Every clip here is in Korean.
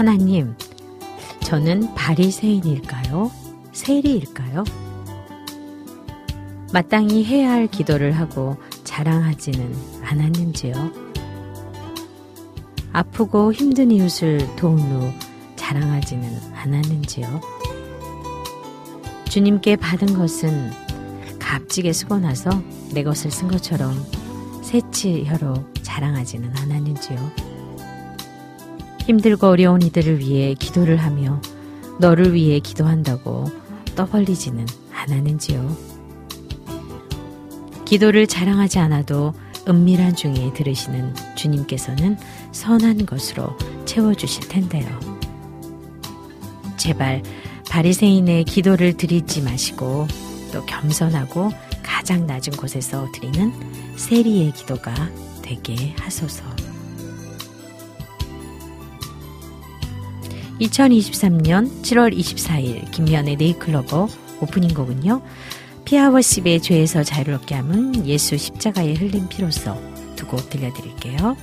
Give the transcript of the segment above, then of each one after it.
하나님, 저는 바리새인일까요? 세리일까요? 마땅히 해야 할 기도를 하고 자랑하지는 않았는지요? 아프고 힘든 이웃을 도운 후 자랑하지는 않았는지요? 주님께 받은 것은 값지게 쓰고 나서 내 것을 쓴 것처럼 새치 혀로 자랑하지는 않았는지요? 힘들고 어려운 이들을 위해 기도를 하며 너를 위해 기도한다고 떠벌리지는 않았는지요. 기도를 자랑하지 않아도 은밀한 중에 들으시는 주님께서는 선한 것으로 채워주실 텐데요. 제발 바리새인의 기도를 드리지 마시고 또 겸손하고 가장 낮은 곳에서 드리는 세리의 기도가 되게 하소서. 2023년 7월 24일 김미연의 네이클로버 오프닝 곡은요. 피아워십의 죄에서 자유롭게 함은 예수 십자가의 흘린 피로써 두곡 들려드릴게요.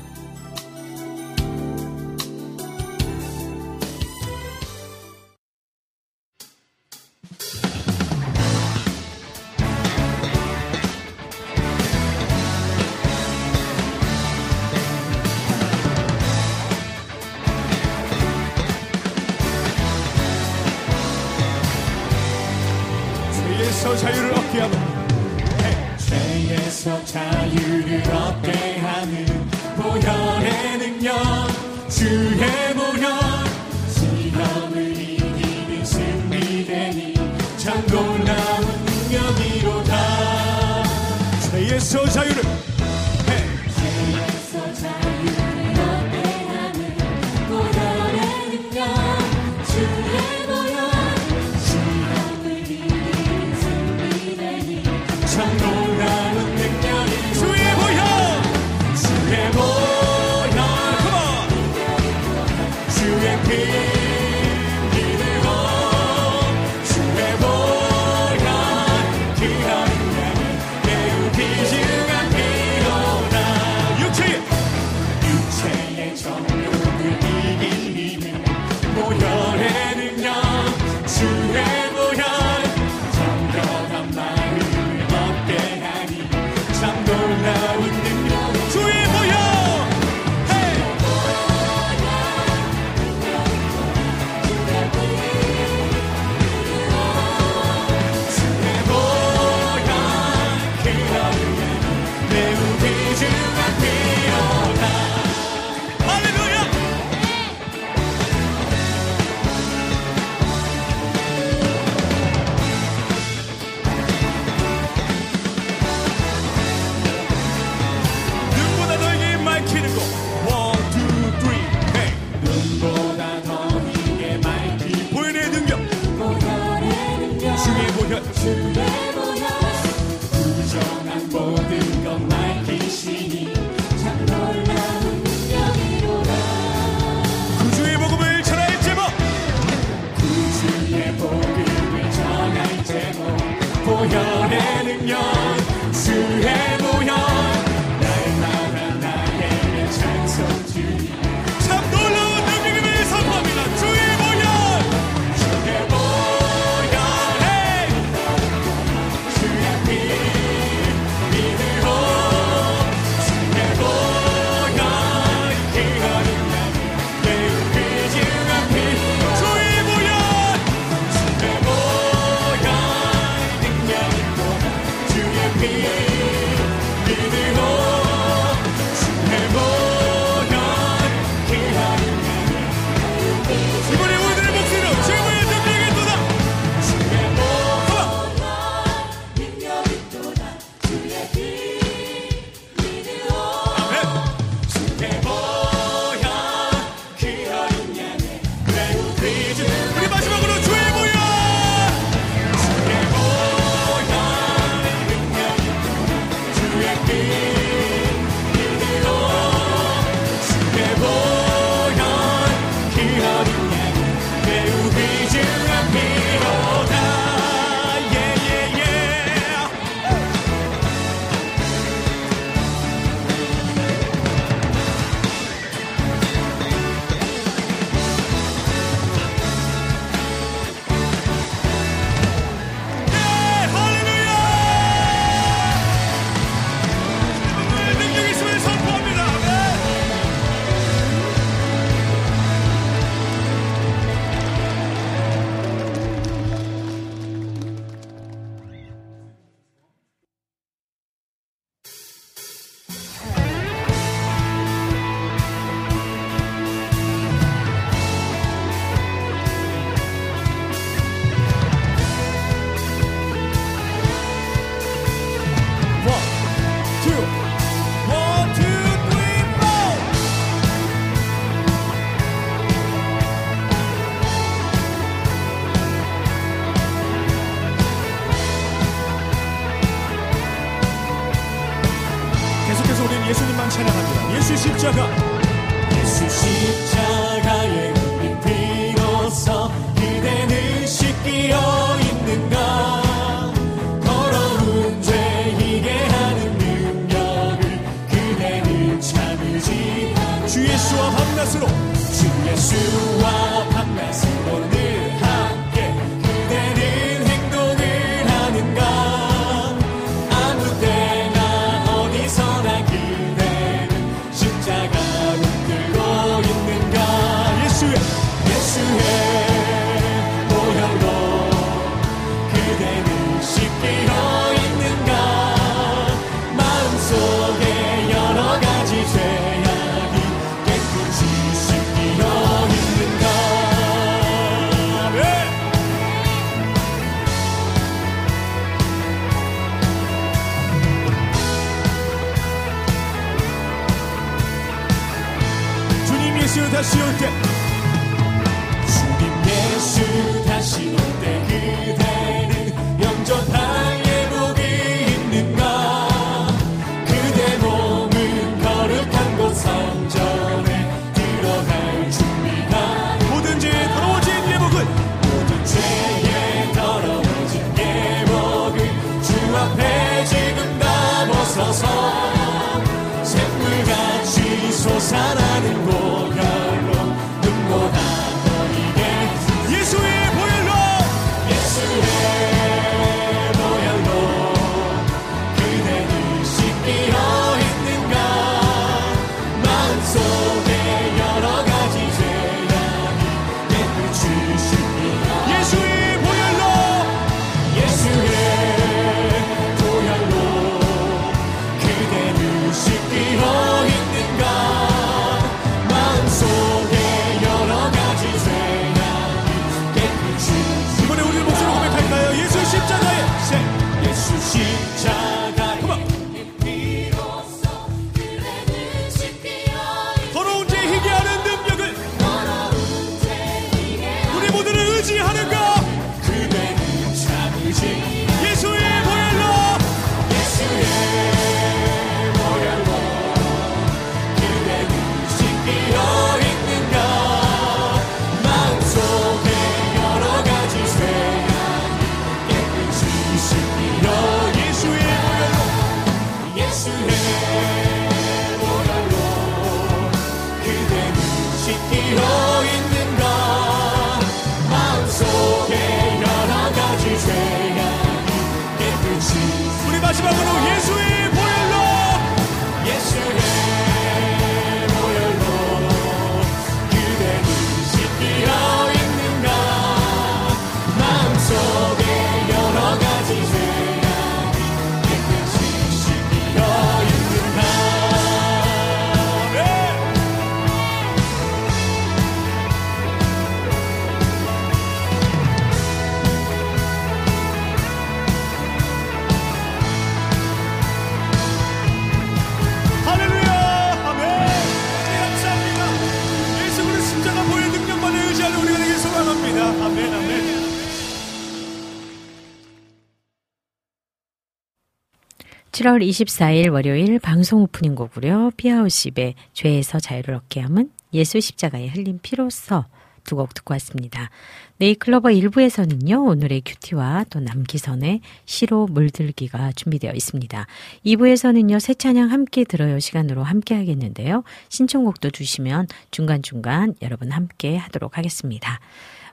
7월 24일 월요일 방송 오프닝 곡으로 피아워십의 죄에서 자유를 얻게 함은 예수 십자가의 흘린 피로써 두곡 듣고 왔습니다. 네잎클로버 1부에서는요, 오늘의 QT와 또 남기선의 시로 물들기가 준비되어 있습니다. 2부에서는요, 새 찬양 함께 들어요 시간으로 함께 하겠는데요. 신청곡도 주시면 중간중간 여러분 함께 하도록 하겠습니다.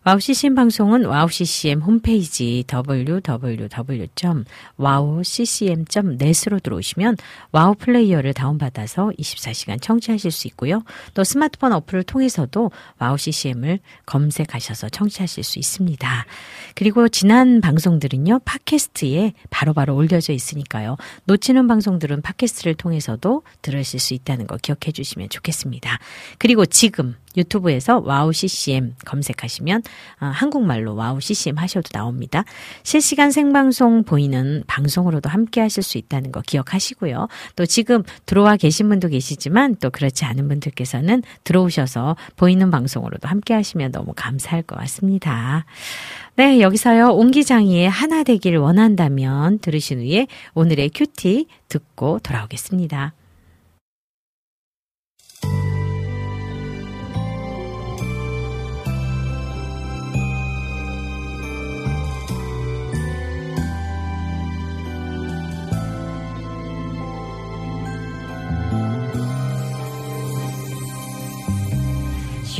와우 CCM 방송은 와우 CCM 홈페이지 www.wowccm.net으로 들어오시면 와우 플레이어를 다운받아서 24시간 청취하실 수 있고요. 또 스마트폰 어플을 통해서도 와우 CCM을 검색하셔서 청취하실 수 있습니다. 그리고 지난 방송들은요. 팟캐스트에 바로바로 올려져 있으니까요. 놓치는 방송들은 팟캐스트를 통해서도 들으실 수 있다는 거 기억해 주시면 좋겠습니다. 그리고 지금 유튜브에서 와우 CCM 검색하시면 아, 한국말로 와우 CCM 하셔도 나옵니다. 실시간 생방송 보이는 방송으로도 함께 하실 수 있다는 거 기억하시고요. 또 지금 들어와 계신 분도 계시지만 또 그렇지 않은 분들께서는 들어오셔서 보이는 방송으로도 함께 하시면 너무 감사할 것 같습니다. 네, 여기서요. 옹기장이의 하나 되길 원한다면 들으신 후에 오늘의 큐티 듣고 돌아오겠습니다.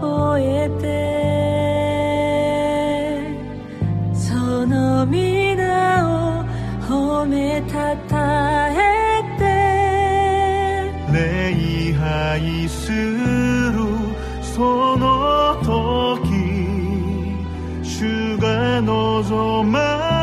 覚えてその皆を褒めたたえて礼拝する。その時主が望ま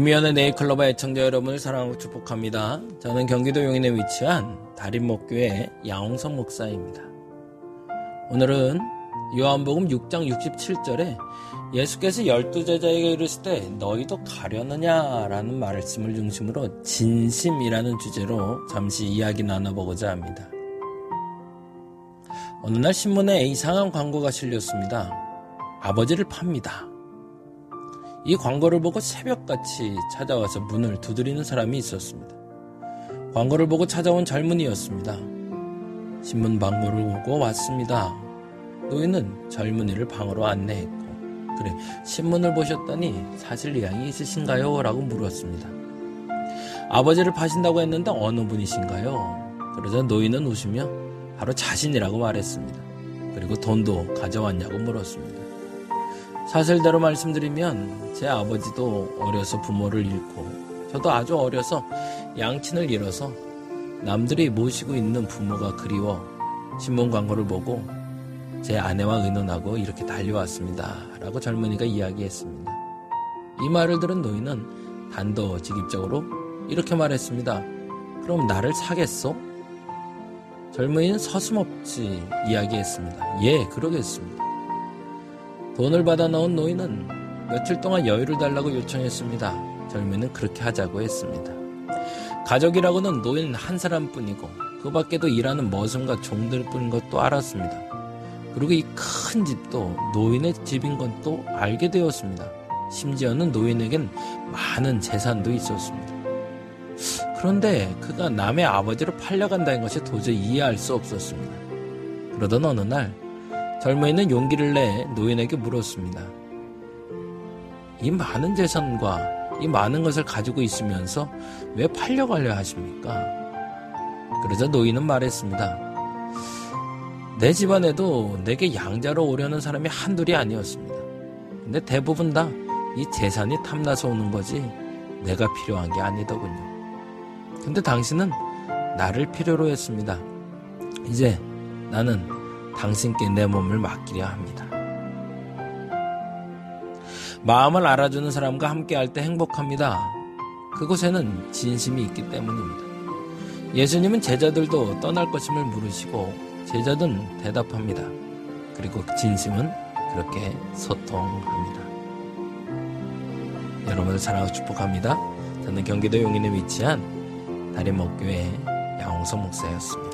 김미연의 네이클로바 애청자 여러분을 사랑하고 축복합니다. 저는 경기도 용인에 위치한 달인목교회 양홍성 목사입니다. 오늘은 요한복음 6장 67절에 예수께서 열두 제자에게 이르실 때 너희도 가려느냐라는 말씀을 중심으로 진심이라는 주제로 잠시 이야기 나눠보고자 합니다. 어느 날 신문에 이상한 광고가 실렸습니다. 아버지를 팝니다. 이 광고를 보고 새벽같이 찾아와서 문을 두드리는 사람이 있었습니다. 광고를 보고 찾아온 젊은이였습니다. 신문 광고를 보고 왔습니다. 노인은 젊은이를 방으로 안내했고, 그래, 신문을 보셨더니 사실 이양이 있으신가요? 라고 물었습니다. 아버지를 파신다고 했는데 어느 분이신가요? 그러자 노인은 웃으며 바로 자신이라고 말했습니다. 그리고 돈도 가져왔냐고 물었습니다. 사실대로 말씀드리면 제 아버지도 어려서 부모를 잃고 저도 아주 어려서 양친을 잃어서 남들이 모시고 있는 부모가 그리워 신문 광고를 보고 제 아내와 의논하고 이렇게 달려왔습니다. 라고 젊은이가 이야기했습니다. 이 말을 들은 노인은 단도직입적으로 이렇게 말했습니다. 그럼 나를 사겠소? 젊은이는 서슴없이 이야기했습니다. 예, 그러겠습니다. 돈을 받아 넣은 노인은 며칠 동안 여유를 달라고 요청했습니다. 젊은이는 그렇게 하자고 했습니다. 가족이라고는 노인 한 사람뿐이고 그 밖에도 일하는 머슴과 종들뿐인 것도 알았습니다. 그리고 이 큰 집도 노인의 집인 것도 알게 되었습니다. 심지어는 노인에겐 많은 재산도 있었습니다. 그런데 그가 남의 아버지를 팔려간다는 것이 도저히 이해할 수 없었습니다. 그러던 어느 날 젊은이는 용기를 내 노인에게 물었습니다. 이 많은 재산과 이 많은 것을 가지고 있으면서 왜 팔려가려 하십니까? 그러자 노인은 말했습니다. 내 집안에도 내게 양자로 오려는 사람이 한둘이 아니었습니다. 근데 대부분 다 이 재산이 탐나서 오는 거지 내가 필요한 게 아니더군요. 근데 당신은 나를 필요로 했습니다. 이제 나는 당신께 내 몸을 맡기려 합니다. 마음을 알아주는 사람과 함께 할 때 행복합니다. 그곳에는 진심이 있기 때문입니다. 예수님은 제자들도 떠날 것임을 물으시고 제자들은 대답합니다. 그리고 진심은 그렇게 소통합니다. 여러분을 사랑하고 축복합니다. 저는 경기도 용인에 위치한 다림목교회 양홍석 목사였습니다.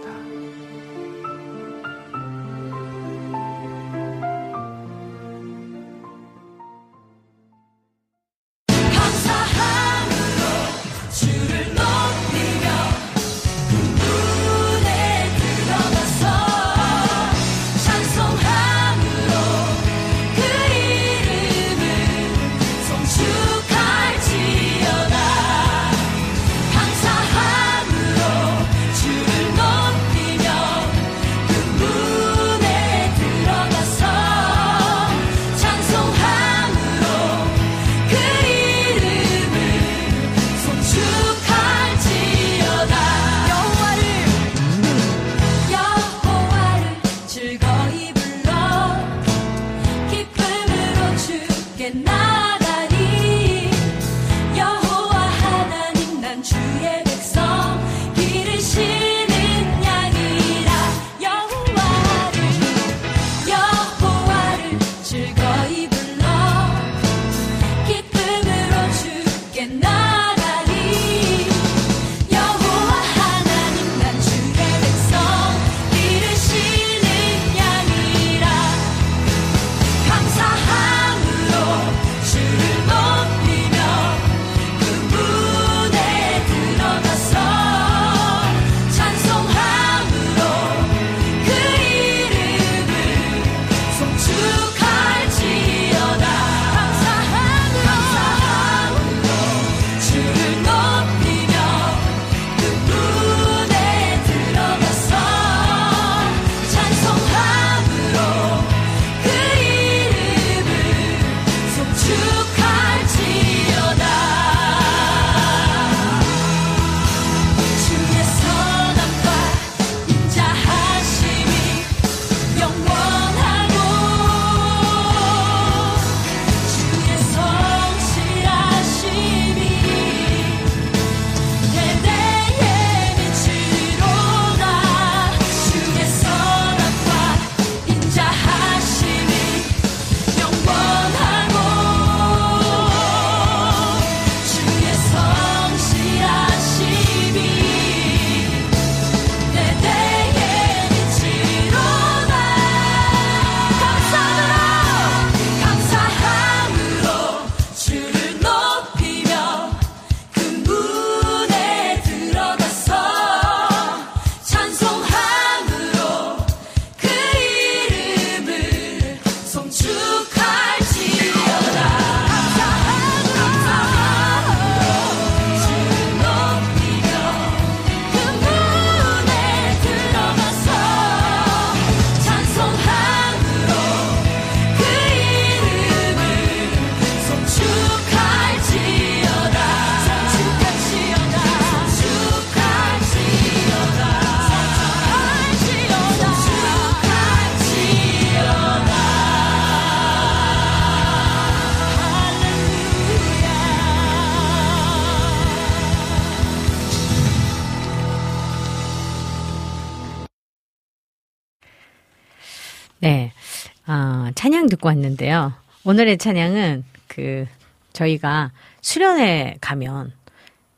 듣고 왔는데요. 오늘의 찬양은 그 저희가 수련회 가면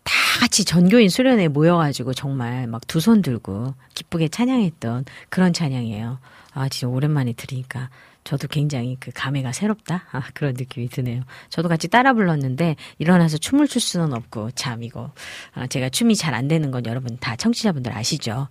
다 같이 전교인 수련회 모여가지고 정말 막 두 손 들고 기쁘게 찬양했던 그런 찬양이에요. 아, 진짜 오랜만에 들으니까 저도 굉장히 그 감회가 새롭다 아, 그런 느낌이 드네요. 저도 같이 따라 불렀는데 일어나서 춤을 출 수는 없고 참 이거 아, 제가 춤이 잘 안 되는 건 여러분 다 청취자분들 아시죠?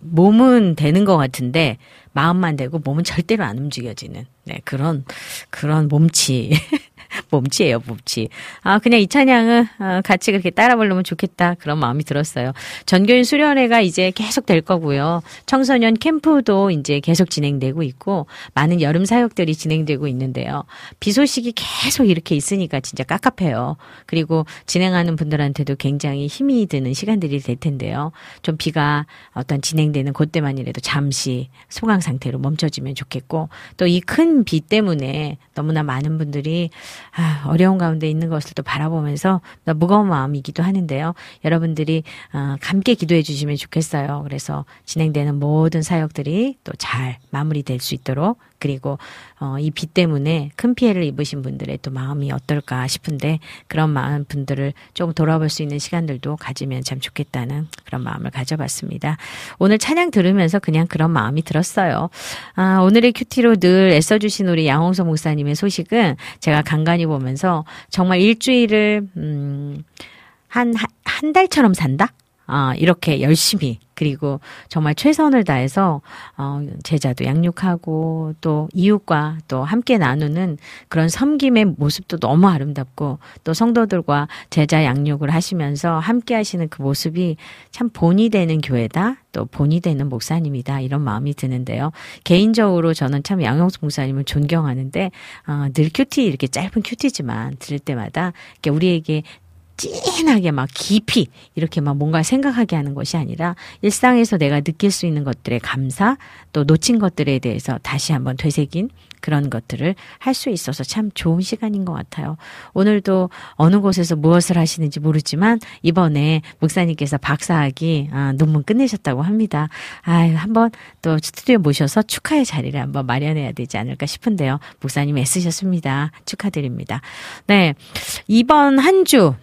몸은 되는 것 같은데 마음만 되고 몸은 절대로 안 움직여지는 네 그런 그런 몸치 몸치예요, 몸치. 아, 그냥 이 찬양은 아, 같이 그렇게 따라 부르면 좋겠다. 그런 마음이 들었어요. 전교인 수련회가 이제 계속 될 거고요. 청소년 캠프도 이제 계속 진행되고 있고 많은 여름 사역들이 진행되고 있는데요. 비 소식이 계속 이렇게 있으니까 진짜 깝깝해요. 그리고 진행하는 분들한테도 굉장히 힘이 드는 시간들이 될 텐데요. 좀 비가 어떤 진행되는 그때만이라도 잠시 소강 상태로 멈춰지면 좋겠고 또 이 큰 비 때문에 너무나 많은 분들이 아, 어려운 가운데 있는 것을 또 바라보면서 무거운 마음이기도 하는데요. 여러분들이 어, 함께 기도해 주시면 좋겠어요. 그래서 진행되는 모든 사역들이 또 잘 마무리될 수 있도록 그리고 어, 이 비 때문에 큰 피해를 입으신 분들의 또 마음이 어떨까 싶은데 그런 마음 분들을 조금 돌아볼 수 있는 시간들도 가지면 참 좋겠다는 그런 마음을 가져봤습니다. 오늘 찬양 들으면서 그냥 그런 마음이 들었어요. 아, 오늘의 큐티로 늘 애써주신 우리 양홍석 목사님의 소식은 제가 간간히 보면서 정말 일주일을 음, 한, 한 달처럼 산다? 아, 이렇게 열심히 그리고 정말 최선을 다해서 어 제자도 양육하고 또 이웃과 또 함께 나누는 그런 섬김의 모습도 너무 아름답고 또 성도들과 제자 양육을 하시면서 함께 하시는 그 모습이 참 본이 되는 교회다. 또 본이 되는 목사님이다 이런 마음이 드는데요. 개인적으로 저는 참 양영수 목사님을 존경하는데 어, 늘 큐티 이렇게 짧은 큐티지만 들을 때마다 이렇게 우리에게 찐하게 막 깊이 이렇게 막 뭔가 생각하게 하는 것이 아니라 일상에서 내가 느낄 수 있는 것들의 감사 또 놓친 것들에 대해서 다시 한번 되새긴 그런 것들을 할 수 있어서 참 좋은 시간인 것 같아요. 오늘도 어느 곳에서 무엇을 하시는지 모르지만 이번에 목사님께서 박사학위 아, 논문 끝내셨다고 합니다. 아, 한번 또 스튜디오 모셔서 축하의 자리를 한번 마련해야 되지 않을까 싶은데요. 목사님 애쓰셨습니다. 축하드립니다. 네. 이번 한 주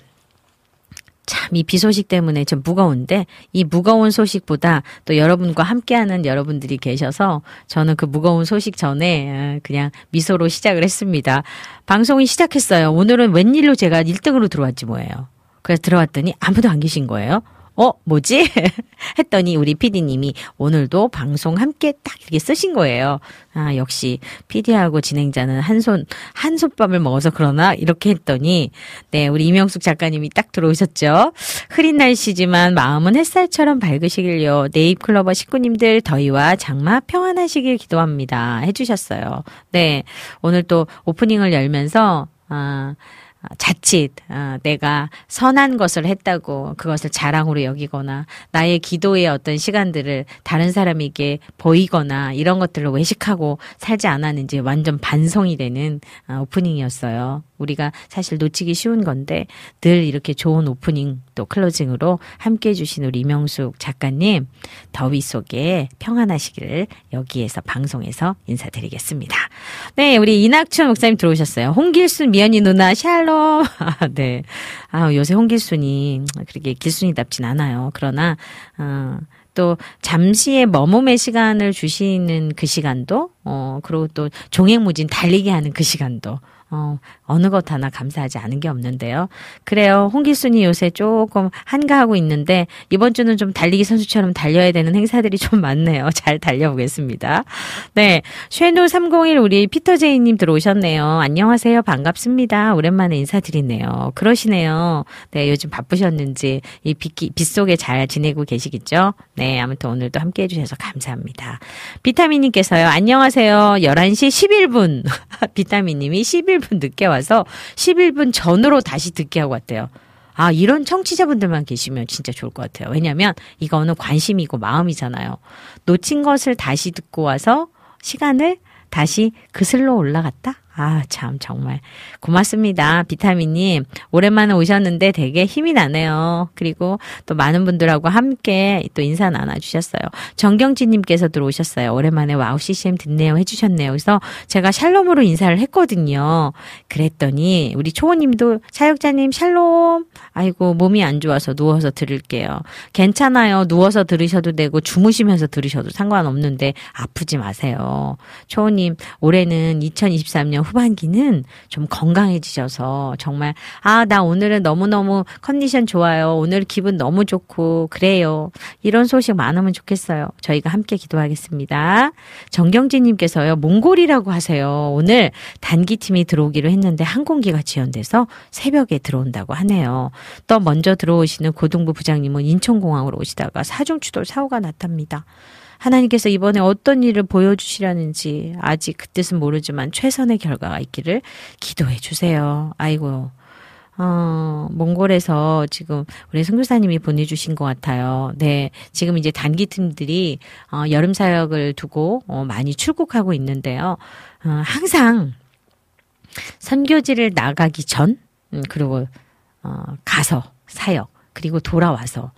참, 이 비 소식 때문에 좀 무거운데, 이 무거운 소식보다 또 여러분과 함께하는 여러분들이 계셔서 저는 그 무거운 소식 전에 어, 그냥 미소로 시작을 했습니다. 방송이 시작했어요. 오늘은 웬일로 제가 1등으로 들어왔지 뭐예요. 그래서 들어왔더니 아무도 안 계신 거예요. 어, 뭐지? 했더니 우리 PD님이 오늘도 방송 함께 딱 이렇게 쓰신 거예요. 아, 역시 PD하고 진행자는 한 손, 한 손밥을 먹어서 그러나? 이렇게 했더니, 네, 우리 이명숙 작가님이 딱 들어오셨죠? 흐린 날씨지만 마음은 햇살처럼 밝으시길요. 네잎클로버 식구님들 더위와 장마 평안하시길 기도합니다. 해주셨어요. 네, 오늘 또 오프닝을 열면서, 아, 자칫 어, 내가 선한 것을 했다고 그것을 자랑으로 여기거나 나의 기도의 어떤 시간들을 다른 사람에게 보이거나 이런 것들로 외식하고 살지 않았는지 완전 반성이 되는 어, 오프닝이었어요. 우리가 사실 놓치기 쉬운 건데 늘 이렇게 좋은 오프닝 또 클로징으로 함께 해주신 우리 이명숙 작가님 더위 속에 평안하시기를 여기에서 방송에서 인사드리겠습니다. 네, 우리 이낙춘 목사님 들어오셨어요. 홍길순 미연이 누나 샬롬. 아, 네. 아, 요새 홍길순이 그렇게 길순이답진 않아요. 그러나 어, 또 잠시의 머mom의 시간을 주시는 그 시간도 어 그리고 또 종횡무진 달리게 하는 그 시간도 어, 어느 것 하나 감사하지 않은 게 없는데요. 그래요. 홍기순이 요새 조금 한가하고 있는데 이번 주는 좀 달리기 선수처럼 달려야 되는 행사들이 좀 많네요. 잘 달려보겠습니다. 네. 쉐누 301 우리 피터 제이 님 들어오셨네요. 안녕하세요. 반갑습니다. 오랜만에 인사드리네요. 그러시네요. 네. 요즘 바쁘셨는지 이 빗, 빗속에 잘 지내고 계시겠죠? 네. 아무튼 오늘도 함께 해 주셔서 감사합니다. 비타민 님께서요. 안녕하세요. 11시 11분. 비타민 님이 11분 11분 늦게 와서 11분 전으로 다시 듣게 하고 왔대요. 아, 이런 청취자분들만 계시면 진짜 좋을 것 같아요. 왜냐면 이거는 관심이고 마음이잖아요. 놓친 것을 다시 듣고 와서 시간을 다시 그슬로 올라갔다? 아, 참, 정말. 고맙습니다. 비타민님. 오랜만에 오셨는데 되게 힘이 나네요. 그리고 또 많은 분들하고 함께 또 인사 나눠주셨어요. 정경진님께서 들어오셨어요. 오랜만에 와우 CCM 듣네요. 해주셨네요. 그래서 제가 샬롬으로 인사를 했거든요. 그랬더니 우리 초호님도 사역자님 샬롬. 아이고, 몸이 안 좋아서 누워서 들을게요. 괜찮아요. 누워서 들으셔도 되고 주무시면서 들으셔도 상관없는데 아프지 마세요. 초호님, 올해는 2023년 후반기는 좀 건강해지셔서 정말 아, 나 오늘은 너무너무 컨디션 좋아요. 오늘 기분 너무 좋고 그래요. 이런 소식 많으면 좋겠어요. 저희가 함께 기도하겠습니다. 정경진 님께서요. 몽골이라고 하세요. 오늘 단기팀이 들어오기로 했는데 항공기가 지연돼서 새벽에 들어온다고 하네요. 또 먼저 들어오시는 고등부 부장님은 인천공항으로 오시다가 사중추돌 사고가 났답니다. 하나님께서 이번에 어떤 일을 보여주시라는지 아직 그 뜻은 모르지만 최선의 결과가 있기를 기도해 주세요. 아이고. 어, 몽골에서 지금 우리 선교사님이 보내주신 것 같아요. 네. 지금 이제 단기 팀들이, 어, 여름 사역을 두고, 어, 많이 출국하고 있는데요. 어, 항상 선교지를 나가기 전, 음, 그리고, 어, 가서 사역, 그리고 돌아와서,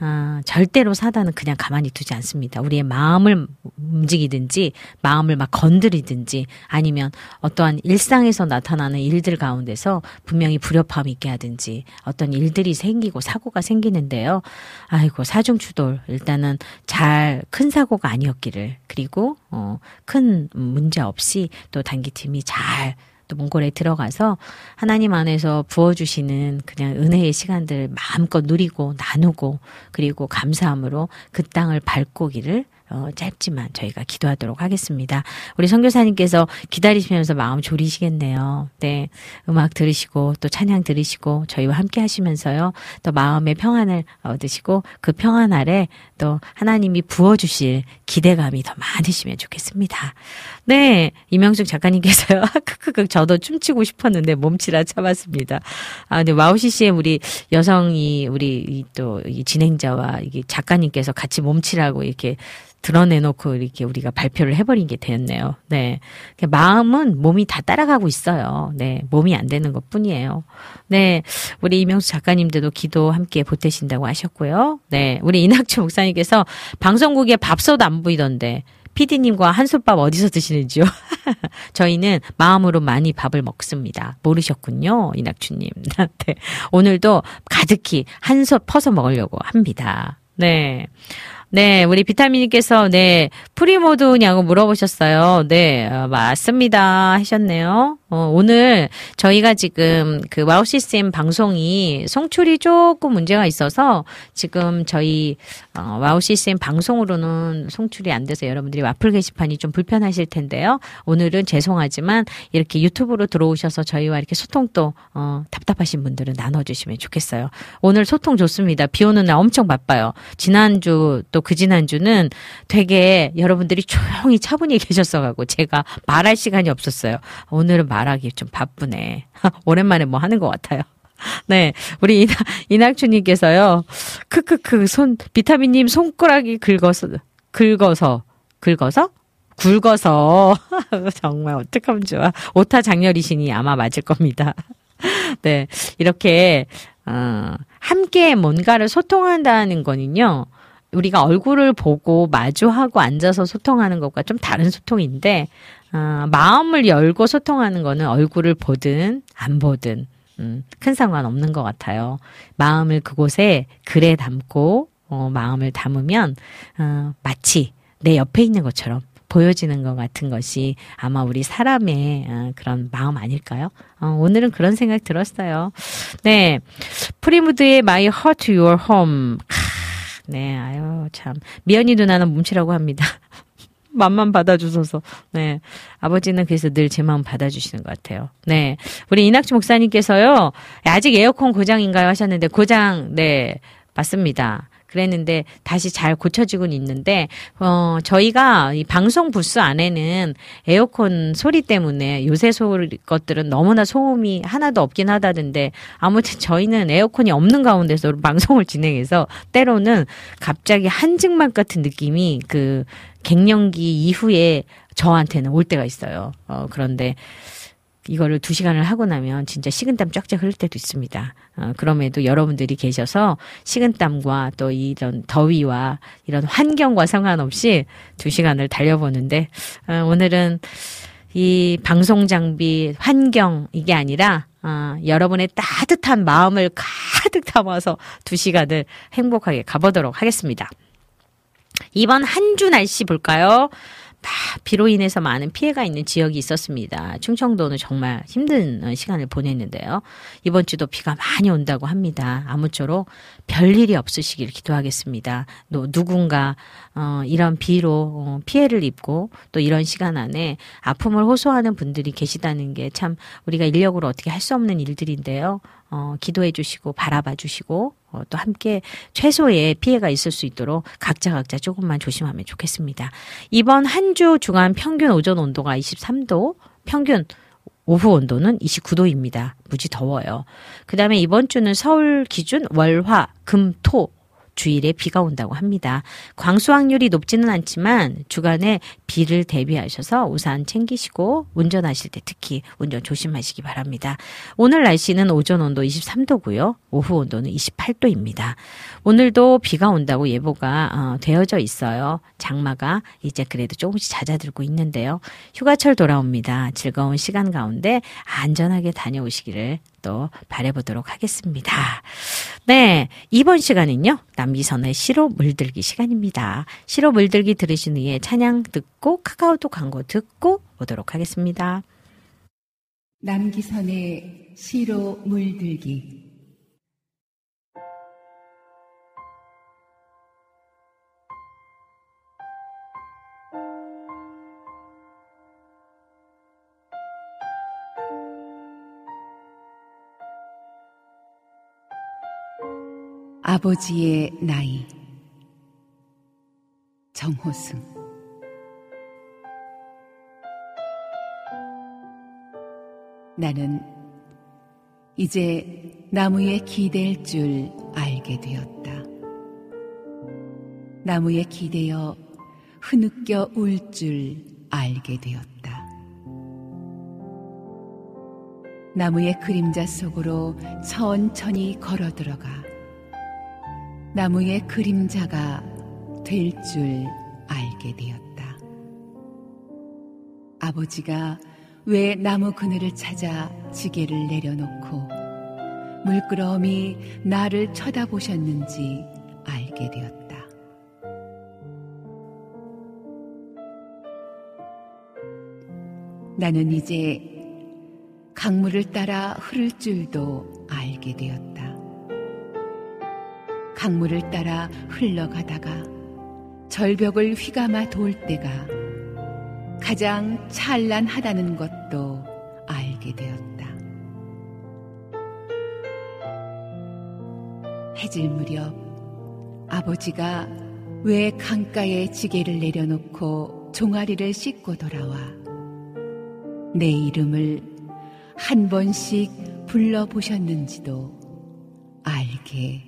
아, 절대로 사단은 그냥 가만히 두지 않습니다. 우리의 마음을 움직이든지 마음을 막 건드리든지 아니면 어떠한 일상에서 나타나는 일들 가운데서 분명히 불협화음이 있게 하든지 어떤 일들이 생기고 사고가 생기는데요. 아이고 사중 추돌 일단은 잘 큰 사고가 아니었기를 그리고 어, 큰 문제 없이 또 단기팀이 잘 또 몽골에 들어가서 하나님 안에서 부어주시는 그냥 은혜의 시간들 마음껏 누리고 나누고 그리고 감사함으로 그 땅을 밟고기를 어, 짧지만 저희가 기도하도록 하겠습니다. 우리 선교사님께서 기다리시면서 마음 졸이시겠네요. 네. 음악 들으시고 또 찬양 들으시고 저희와 함께 하시면서요. 또 마음의 평안을 얻으시고 그 평안 아래 또 하나님이 부어주실 기대감이 더 많으시면 좋겠습니다. 네. 이명숙 작가님께서요. 크크크 저도 춤추고 싶었는데 몸치라 참았습니다. 아, 근데 와우 CCM 우리 여성이 우리 또 진행자와 이게 작가님께서 같이 몸치라고 이렇게 드러내놓고 이렇게 우리가 발표를 해버린 게 되었네요. 네. 마음은 몸이 다 따라가고 있어요. 네. 몸이 안 되는 것 뿐이에요. 네. 우리 이명수 작가님들도 기도 함께 보태신다고 하셨고요. 네. 우리 이낙주 목사님께서 방송국에 밥솥 안 보이던데 피디님과 한솥밥 어디서 드시는지요? 저희는 마음으로 많이 밥을 먹습니다. 모르셨군요, 이낙주님. 네. 오늘도 가득히 한솥 퍼서 먹으려고 합니다. 네. 네, 우리 비타민님께서 네 프리무드냐고 물어보셨어요. 네, 어, 맞습니다 하셨네요. 어, 오늘 저희가 지금 그 와우 시스템 방송이 송출이 조금 문제가 있어서 지금 저희 어, 와우 시스템 방송으로는 송출이 안 돼서 여러분들이 와플 게시판이 좀 불편하실 텐데요. 오늘은 죄송하지만 이렇게 유튜브로 들어오셔서 저희와 이렇게 소통도 어, 답답하신 분들은 나눠주시면 좋겠어요. 오늘 소통 좋습니다. 비 오는 날 엄청 바빠요. 지난주 또그 지난주는 되게 여러분들이 조용히 차분히 계셨어가고 제가 말할 시간이 없었어요. 오늘은 말하기 좀 바쁘네. 오랜만에 뭐 하는 것 같아요. 네. 우리 이낙, 이낙주님께서요. 크크크, 손, 비타민님 손가락이 긁어서, 긁어서, 긁어서? 굵어서. 정말 어떡하면 좋아. 오타 장렬이시니 아마 맞을 겁니다. 네. 이렇게, 어, 함께 뭔가를 소통한다는 거는요. 우리가 얼굴을 보고 마주하고 앉아서 소통하는 것과 좀 다른 소통인데, 어, 마음을 열고 소통하는 거는 얼굴을 보든 안 보든 음, 큰 상관 없는 것 같아요. 마음을 그곳에 글에 담고 어, 마음을 담으면 어, 마치 내 옆에 있는 것처럼 보여지는 것 같은 것이 아마 우리 사람의 어, 그런 마음 아닐까요? 어, 오늘은 그런 생각 들었어요. 네. 프리무드의 My Heart Your Home. 네, 아유, 참. 미연이 누나는 몸치라고 합니다. 맘만 받아주셔서. 네. 아버지는 그래서 늘 제 마음 받아주시는 것 같아요. 네. 우리 이낙주 목사님께서요, 아직 에어컨 고장인가요? 하셨는데, 고장, 네. 맞습니다. 그랬는데 다시 잘 고쳐지곤 있는데 어 저희가 이 방송 부스 안에는 에어컨 소리 때문에 요새 소리 것들은 너무나 소음이 하나도 없긴 하다던데 아무튼 저희는 에어컨이 없는 가운데서 방송을 진행해서 때로는 갑자기 한증막 같은 느낌이 그 갱년기 이후에 저한테는 올 때가 있어요. 어 그런데 이거를 두 시간을 하고 나면 진짜 식은땀 쫙쫙 흘릴 때도 있습니다. 어, 그럼에도 여러분들이 계셔서 식은땀과 또 이런 더위와 이런 환경과 상관없이 두 시간을 달려보는데 어, 오늘은 이 방송 장비 환경 이게 아니라 어, 여러분의 따뜻한 마음을 가득 담아서 두 시간을 행복하게 가보도록 하겠습니다. 이번 한 주 날씨 볼까요? 비로 인해서 많은 피해가 있는 지역이 있었습니다. 충청도는 정말 힘든 어, 시간을 보냈는데요. 이번 주도 비가 많이 온다고 합니다. 아무쪼록 별일이 없으시길 기도하겠습니다. 또 누군가 어, 이런 비로 어, 피해를 입고 또 이런 시간 안에 아픔을 호소하는 분들이 계시다는 게 참 우리가 인력으로 어떻게 할 수 없는 일들인데요. 어, 기도해 주시고 바라봐 주시고 어, 또 함께 최소의 피해가 있을 수 있도록 각자 각자 조금만 조심하면 좋겠습니다. 이번 한주 주간 평균 오전 온도가 23도, 평균 오후 온도는 29도입니다. 무지 더워요. 그 다음에 이번 주는 서울 기준 월화, 금, 토 주일에 비가 온다고 합니다. 광수 확률이 높지는 않지만 주간에 비를 대비하셔서 우산 챙기시고 운전하실 때 특히 운전 조심하시기 바랍니다. 오늘 날씨는 오전 온도 23도고요. 오후 온도는 28도입니다. 오늘도 비가 온다고 예보가 어, 되어져 있어요. 장마가 이제 그래도 조금씩 잦아들고 있는데요. 휴가철 돌아옵니다. 즐거운 시간 가운데 안전하게 다녀오시기를 또 바래보도록 하겠습니다. 네, 이번 시간은요. 남기선의 시로 물들기 시간입니다. 시로 물들기 들으신 후에 찬양 듣고 카카오톡 광고 듣고 오도록 하겠습니다. 남기선의 시로 물들기 아버지의 나이 정호승 나는 이제 나무에 기댈 줄 알게 되었다. 나무에 기대어 흐느껴 울 줄 알게 되었다. 나무의 그림자 속으로 천천히 걸어 들어가 나무의 그림자가 될 줄 알게 되었다. 아버지가 왜 나무 그늘을 찾아 지게를 내려놓고 물끄러미 나를 쳐다보셨는지 알게 되었다. 나는 이제 강물을 따라 흐를 줄도 알게 되었다. 강물을 따라 흘러가다가 절벽을 휘감아 돌 때가 가장 찬란하다는 것도 알게 되었다. 해질 무렵 아버지가 왜 강가에 지게를 내려놓고 종아리를 씻고 돌아와 내 이름을 한 번씩 불러보셨는지도 알게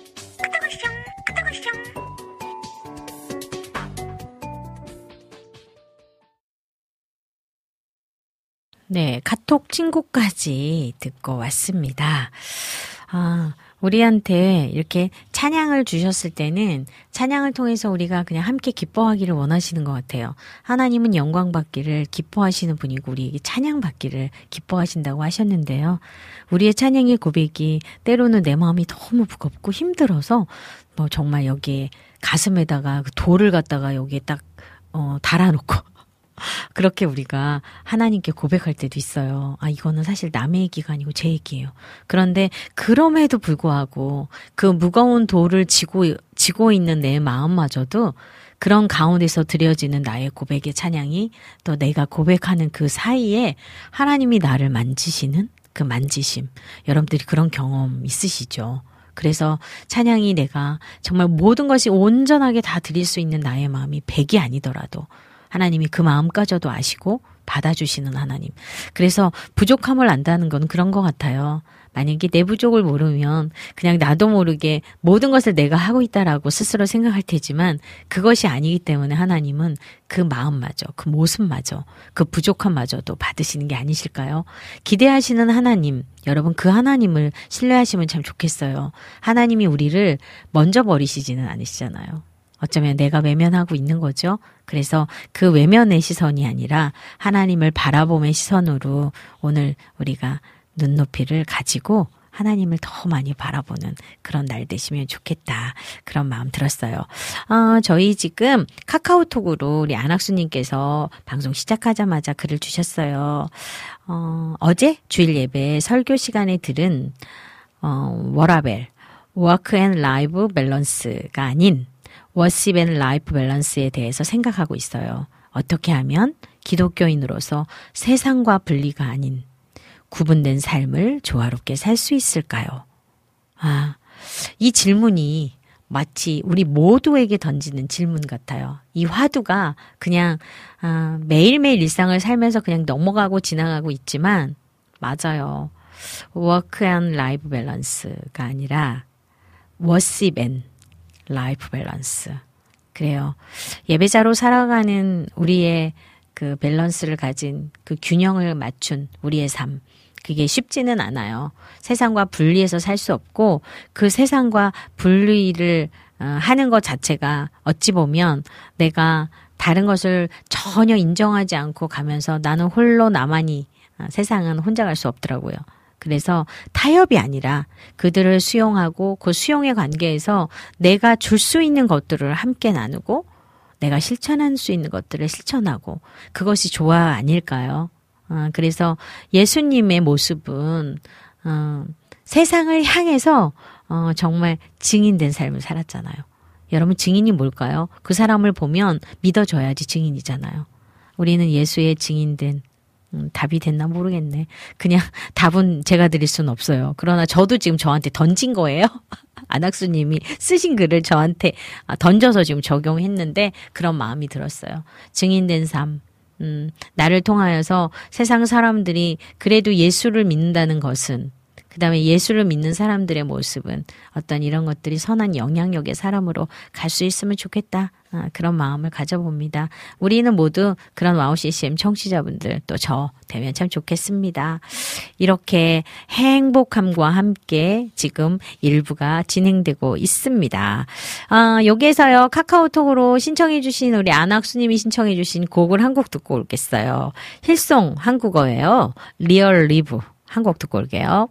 네, 카톡 친구까지 듣고 왔습니다. 아, 우리한테 이렇게 찬양을 주셨을 때는 찬양을 통해서 우리가 그냥 함께 기뻐하기를 원하시는 것 같아요. 하나님은 영광 받기를 기뻐하시는 분이고 우리에게 찬양 받기를 기뻐하신다고 하셨는데요. 우리의 찬양의 고백이 때로는 내 마음이 너무 무겁고 힘들어서 뭐 정말 여기에 가슴에다가 그 돌을 갖다가 여기에 딱 어, 달아놓고 그렇게 우리가 하나님께 고백할 때도 있어요. 아, 이거는 사실 남의 얘기가 아니고 제 얘기예요. 그런데 그럼에도 불구하고 그 무거운 돌을 지고, 지고 있는 내 마음마저도 그런 가운데서 드려지는 나의 고백의 찬양이 또 내가 고백하는 그 사이에 하나님이 나를 만지시는 그 만지심. 여러분들이 그런 경험 있으시죠? 그래서 찬양이 내가 정말 모든 것이 온전하게 다 드릴 수 있는 나의 마음이 백이 아니더라도 하나님이 그 마음까지도 아시고 받아주시는 하나님. 그래서 부족함을 안다는 건 그런 것 같아요. 만약에 내 부족을 모르면 그냥 나도 모르게 모든 것을 내가 하고 있다라고 스스로 생각할 테지만 그것이 아니기 때문에 하나님은 그 마음마저, 그 모습마저, 그 부족함마저도 받으시는 게 아니실까요? 기대하시는 하나님, 여러분 그 하나님을 신뢰하시면 참 좋겠어요. 하나님이 우리를 먼저 버리시지는 않으시잖아요. 어쩌면 내가 외면하고 있는 거죠. 그래서 그 외면의 시선이 아니라 하나님을 바라봄의 시선으로 오늘 우리가 눈높이를 가지고 하나님을 더 많이 바라보는 그런 날 되시면 좋겠다. 그런 마음 들었어요. 어, 저희 지금 카카오톡으로 우리 안학수님께서 방송 시작하자마자 글을 주셨어요. 어, 어제 주일 예배 설교 시간에 들은, 어, 워라밸, work and life balance가 아닌 worship and life balance에 대해서 생각하고 있어요. 어떻게 하면 기독교인으로서 세상과 분리가 아닌 구분된 삶을 조화롭게 살 수 있을까요? 아, 이 질문이 마치 우리 모두에게 던지는 질문 같아요. 이 화두가 그냥 아, 매일매일 일상을 살면서 그냥 넘어가고 지나가고 있지만 맞아요. work and life balance가 아니라 worship and life balance. 그래요. 예배자로 살아가는 우리의 그 밸런스를 가진 그 균형을 맞춘 우리의 삶. 그게 쉽지는 않아요. 세상과 분리해서 살 수 없고 그 세상과 분리를 어, 하는 것 자체가 어찌 보면 내가 다른 것을 전혀 인정하지 않고 가면서 나는 홀로 나만이 어, 세상은 혼자 갈 수 없더라고요. 그래서 타협이 아니라 그들을 수용하고 그 수용의 관계에서 내가 줄 수 있는 것들을 함께 나누고 내가 실천할 수 있는 것들을 실천하고 그것이 조화 아닐까요? 어, 그래서 예수님의 모습은 어, 세상을 향해서 어, 정말 증인된 삶을 살았잖아요. 여러분 증인이 뭘까요? 그 사람을 보면 믿어줘야지 증인이잖아요. 우리는 예수의 증인된 음, 답이 됐나 모르겠네. 그냥 답은 제가 드릴 수는 없어요. 그러나 저도 지금 저한테 던진 거예요. 안학수님이 쓰신 글을 저한테 아, 던져서 지금 적용했는데 그런 마음이 들었어요. 증인된 삶. 음, 나를 통하여서 세상 사람들이 그래도 예수를 믿는다는 것은 그 다음에 예수를 믿는 사람들의 모습은 어떤 이런 것들이 선한 영향력의 사람으로 갈 수 있으면 좋겠다. 아, 그런 마음을 가져봅니다. 우리는 모두 그런 와우 CCM 청취자분들 또 저 되면 참 좋겠습니다. 이렇게 행복함과 함께 지금 1부가 진행되고 있습니다. 아, 여기에서요, 카카오톡으로 신청해주신 우리 안학수님이 신청해주신 곡을 한 곡 듣고 오겠어요. 힐송 한국어예요. Real Love 한 곡 듣고 올게요.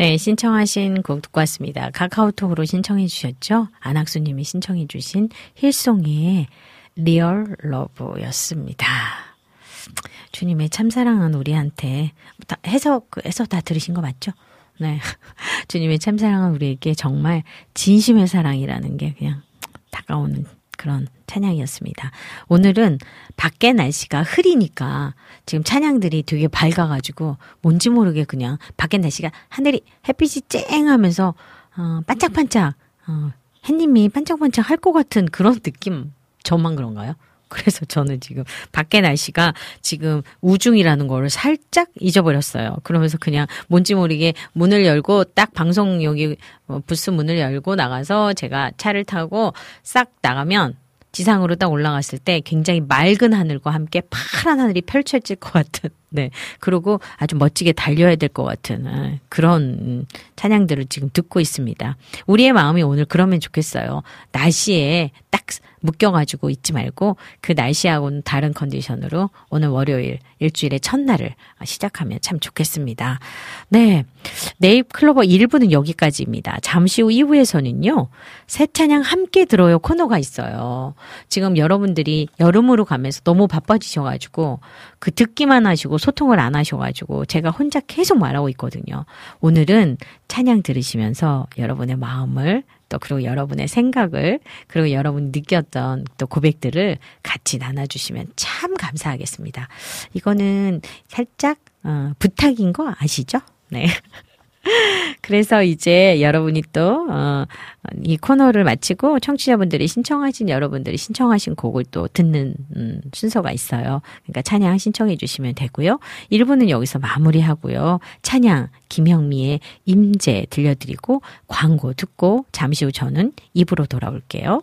네, 신청하신 곡 듣고 왔습니다. 카카오톡으로 신청해 주셨죠? 안학수님이 신청해 주신 힐송의 Real Love였습니다. 주님의 참사랑은 우리한테 다 해석에서 다 들으신 거 맞죠? 네. 주님의 참사랑은 우리에게 정말 진심의 사랑이라는 게 그냥 다가오는 그런 찬양이었습니다. 오늘은 밖에 날씨가 흐리니까 지금 찬양들이 되게 밝아가지고 뭔지 모르게 그냥 밖에 날씨가 하늘이 햇빛이 쨍 하면서 어, 반짝반짝 어, 햇님이 반짝반짝 할 것 같은 그런 느낌 저만 그런가요? 그래서 저는 지금 밖에 날씨가 지금 우중이라는 거를 살짝 잊어버렸어요. 그러면서 그냥 뭔지 모르게 문을 열고 딱 방송 여기 어, 부스 문을 열고 나가서 제가 차를 타고 싹 나가면 지상으로 딱 올라갔을 때 굉장히 맑은 하늘과 함께 파란 하늘이 펼쳐질 것 같은, 네. 그리고 아주 멋지게 달려야 될 것 같은 아, 그런 음, 찬양들을 지금 듣고 있습니다. 우리의 마음이 오늘 그러면 좋겠어요. 날씨에 딱 묶여가지고 있지 말고 그 날씨하고는 다른 컨디션으로 오늘 월요일 일주일의 첫날을 시작하면 참 좋겠습니다. 네. 네잎 클로버 1부는 여기까지입니다. 잠시 후 2부에서는요, 새 찬양 함께 들어요 코너가 있어요. 지금 여러분들이 여름으로 가면서 너무 바빠지셔가지고 그 듣기만 하시고 소통을 안 하셔가지고 제가 혼자 계속 말하고 있거든요. 오늘은 찬양 들으시면서 여러분의 마음을 또 그리고 여러분의 생각을 그리고 여러분 느꼈던 또 고백들을 같이 나눠주시면 참 감사하겠습니다. 이거는 살짝 어, 부탁인 거 아시죠? 네. 그래서 이제 여러분이 또, 어, 이 코너를 마치고 청취자분들이 신청하신 여러분들이 신청하신 곡을 또 듣는, 음, 순서가 있어요. 그러니까 찬양 신청해 주시면 되고요. 1부는 여기서 마무리하고요. 찬양, 김형미의 임재 들려드리고 광고 듣고 잠시 후 저는 2부로 돌아올게요.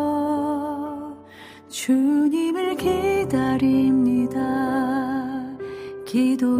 기도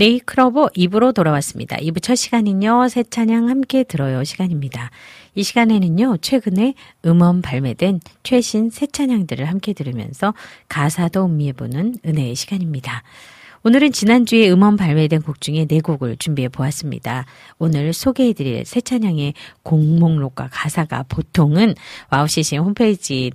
네이클러버 2부로 돌아왔습니다. 2부 첫 시간은요, 새 찬양 함께 들어요 시간입니다. 이 시간에는요, 최근에 음원 발매된 최신 새 찬양들을 함께 들으면서 가사도 음미해보는 은혜의 시간입니다. 오늘은 지난주에 음원 발매된 곡 중에 네 곡을 준비해 보았습니다. 오늘 소개해드릴 새 찬양의 곡 목록과 가사가 보통은 와우CCM 홈페이지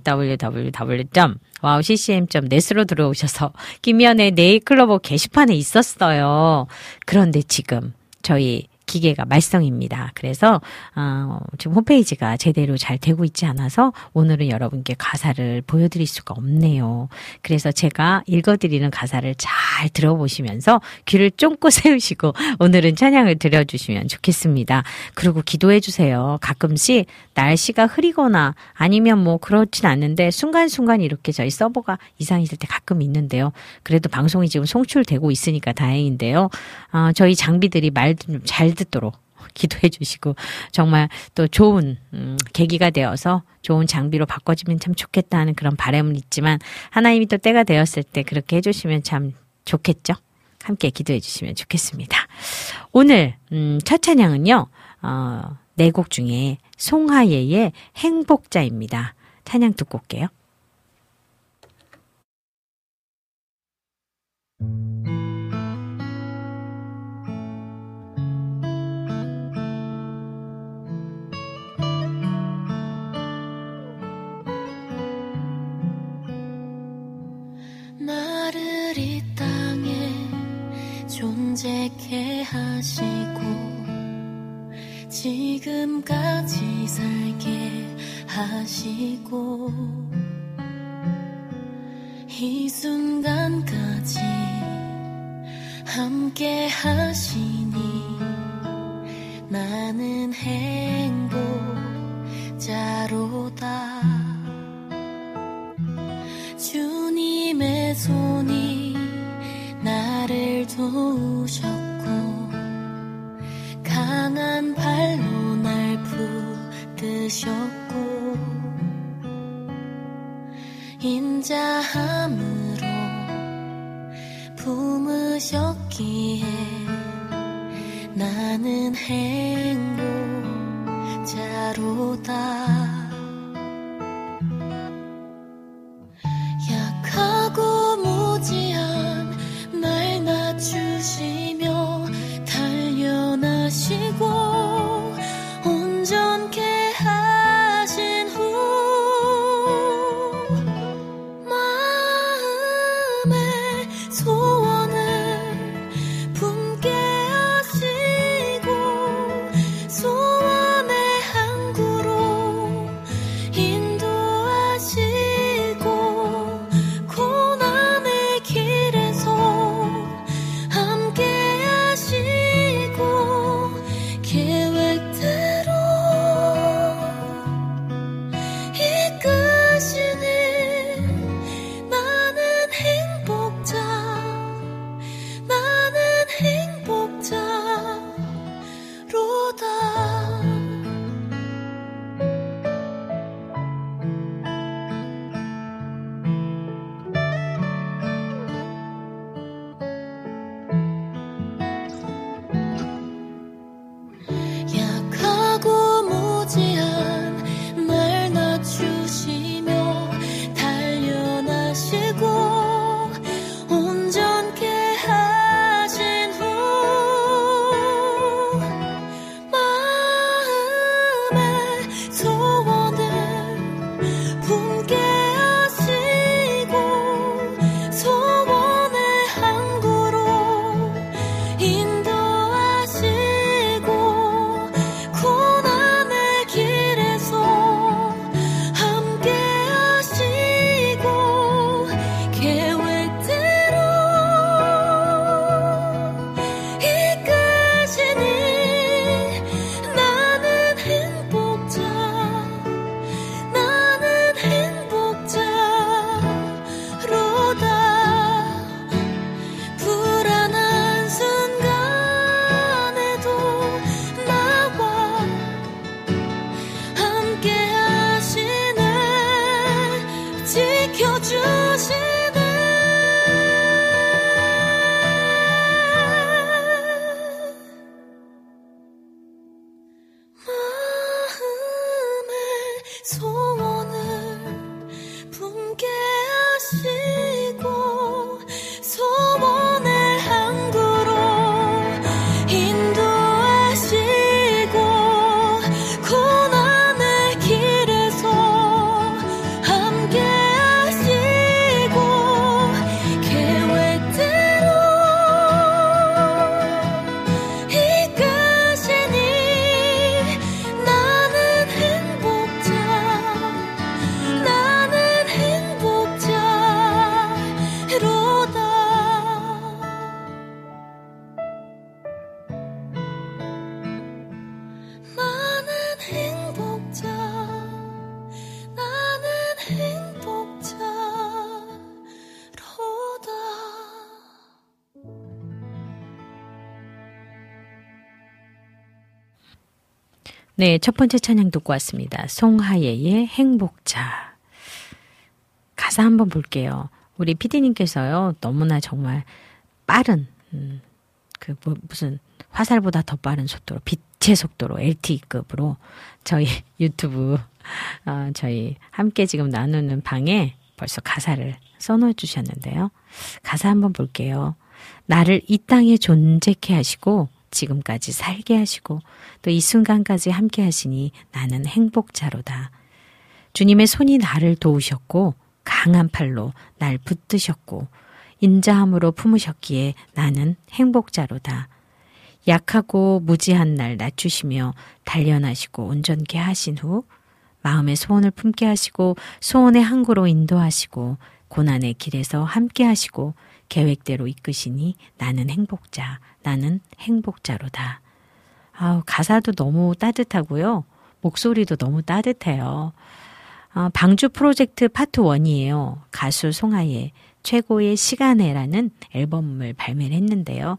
www.wowccm.net으로 들어오셔서 김미현의 네잎클로버 게시판에 있었어요. 그런데 지금 저희 기계가 말썽입니다. 그래서 어, 지금 홈페이지가 제대로 잘 되고 있지 않아서 오늘은 여러분께 가사를 보여드릴 수가 없네요. 그래서 제가 읽어드리는 가사를 잘 들어보시면서 귀를 쫑긋 세우시고 오늘은 찬양을 들려주시면 좋겠습니다. 그리고 기도해 주세요. 가끔씩 날씨가 흐리거나 아니면 뭐 그렇진 않는데 순간순간 이렇게 저희 서버가 있을 때 가끔 있는데요. 그래도 방송이 지금 송출되고 있으니까 다행인데요. 어, 저희 장비들이 말좀잘 듣도록 기도해 주시고 정말 또 좋은 음, 계기가 되어서 좋은 장비로 바꿔주면 참 좋겠다 하는 그런 바람은 있지만 하나님이 또 때가 되었을 때 그렇게 해주시면 참 좋겠죠. 함께 기도해 주시면 좋겠습니다. 오늘 음, 첫 찬양은요. 어, 네곡 중에 송하예의 행복자입니다. 찬양 듣고 올게요. 존재케 하시고 지금까지 살게 하시고 이 순간까지 함께 하시니 나는 행복자로다. 주님의 손이 도우셨고 강한 발로 날 붙드셨고 인자함으로 품으셨기에 나는 행복자로다 네, 첫 번째 찬양 듣고 왔습니다. 송하예의 행복자. 가사 한번 볼게요. 우리 피디님께서요, 너무나 정말 빠른, 음, 그, 뭐, 무슨, 화살보다 더 빠른 속도로, 빛의 속도로, LTE급으로 저희 유튜브, 어, 저희 함께 지금 나누는 방에 벌써 가사를 써넣어 주셨는데요. 가사 한번 볼게요. 나를 이 땅에 존재케 하시고, 지금까지 살게 하시고, 또 이 순간까지 함께 하시니 나는 행복자로다. 주님의 손이 나를 도우셨고, 강한 팔로 날 붙드셨고, 인자함으로 품으셨기에 나는 행복자로다. 약하고 무지한 날 낮추시며 단련하시고 온전케 하신 후 마음의 소원을 품게 하시고 소원의 항구로 인도하시고 고난의 길에서 함께 하시고 계획대로 이끄시니 나는 행복자, 나는 행복자로다. 아우, 가사도 너무 따뜻하고요. 목소리도 너무 따뜻해요. 어, 방주 프로젝트 파트 1이에요. 가수 송하예 최고의 시간에라는 앨범을 발매를 했는데요.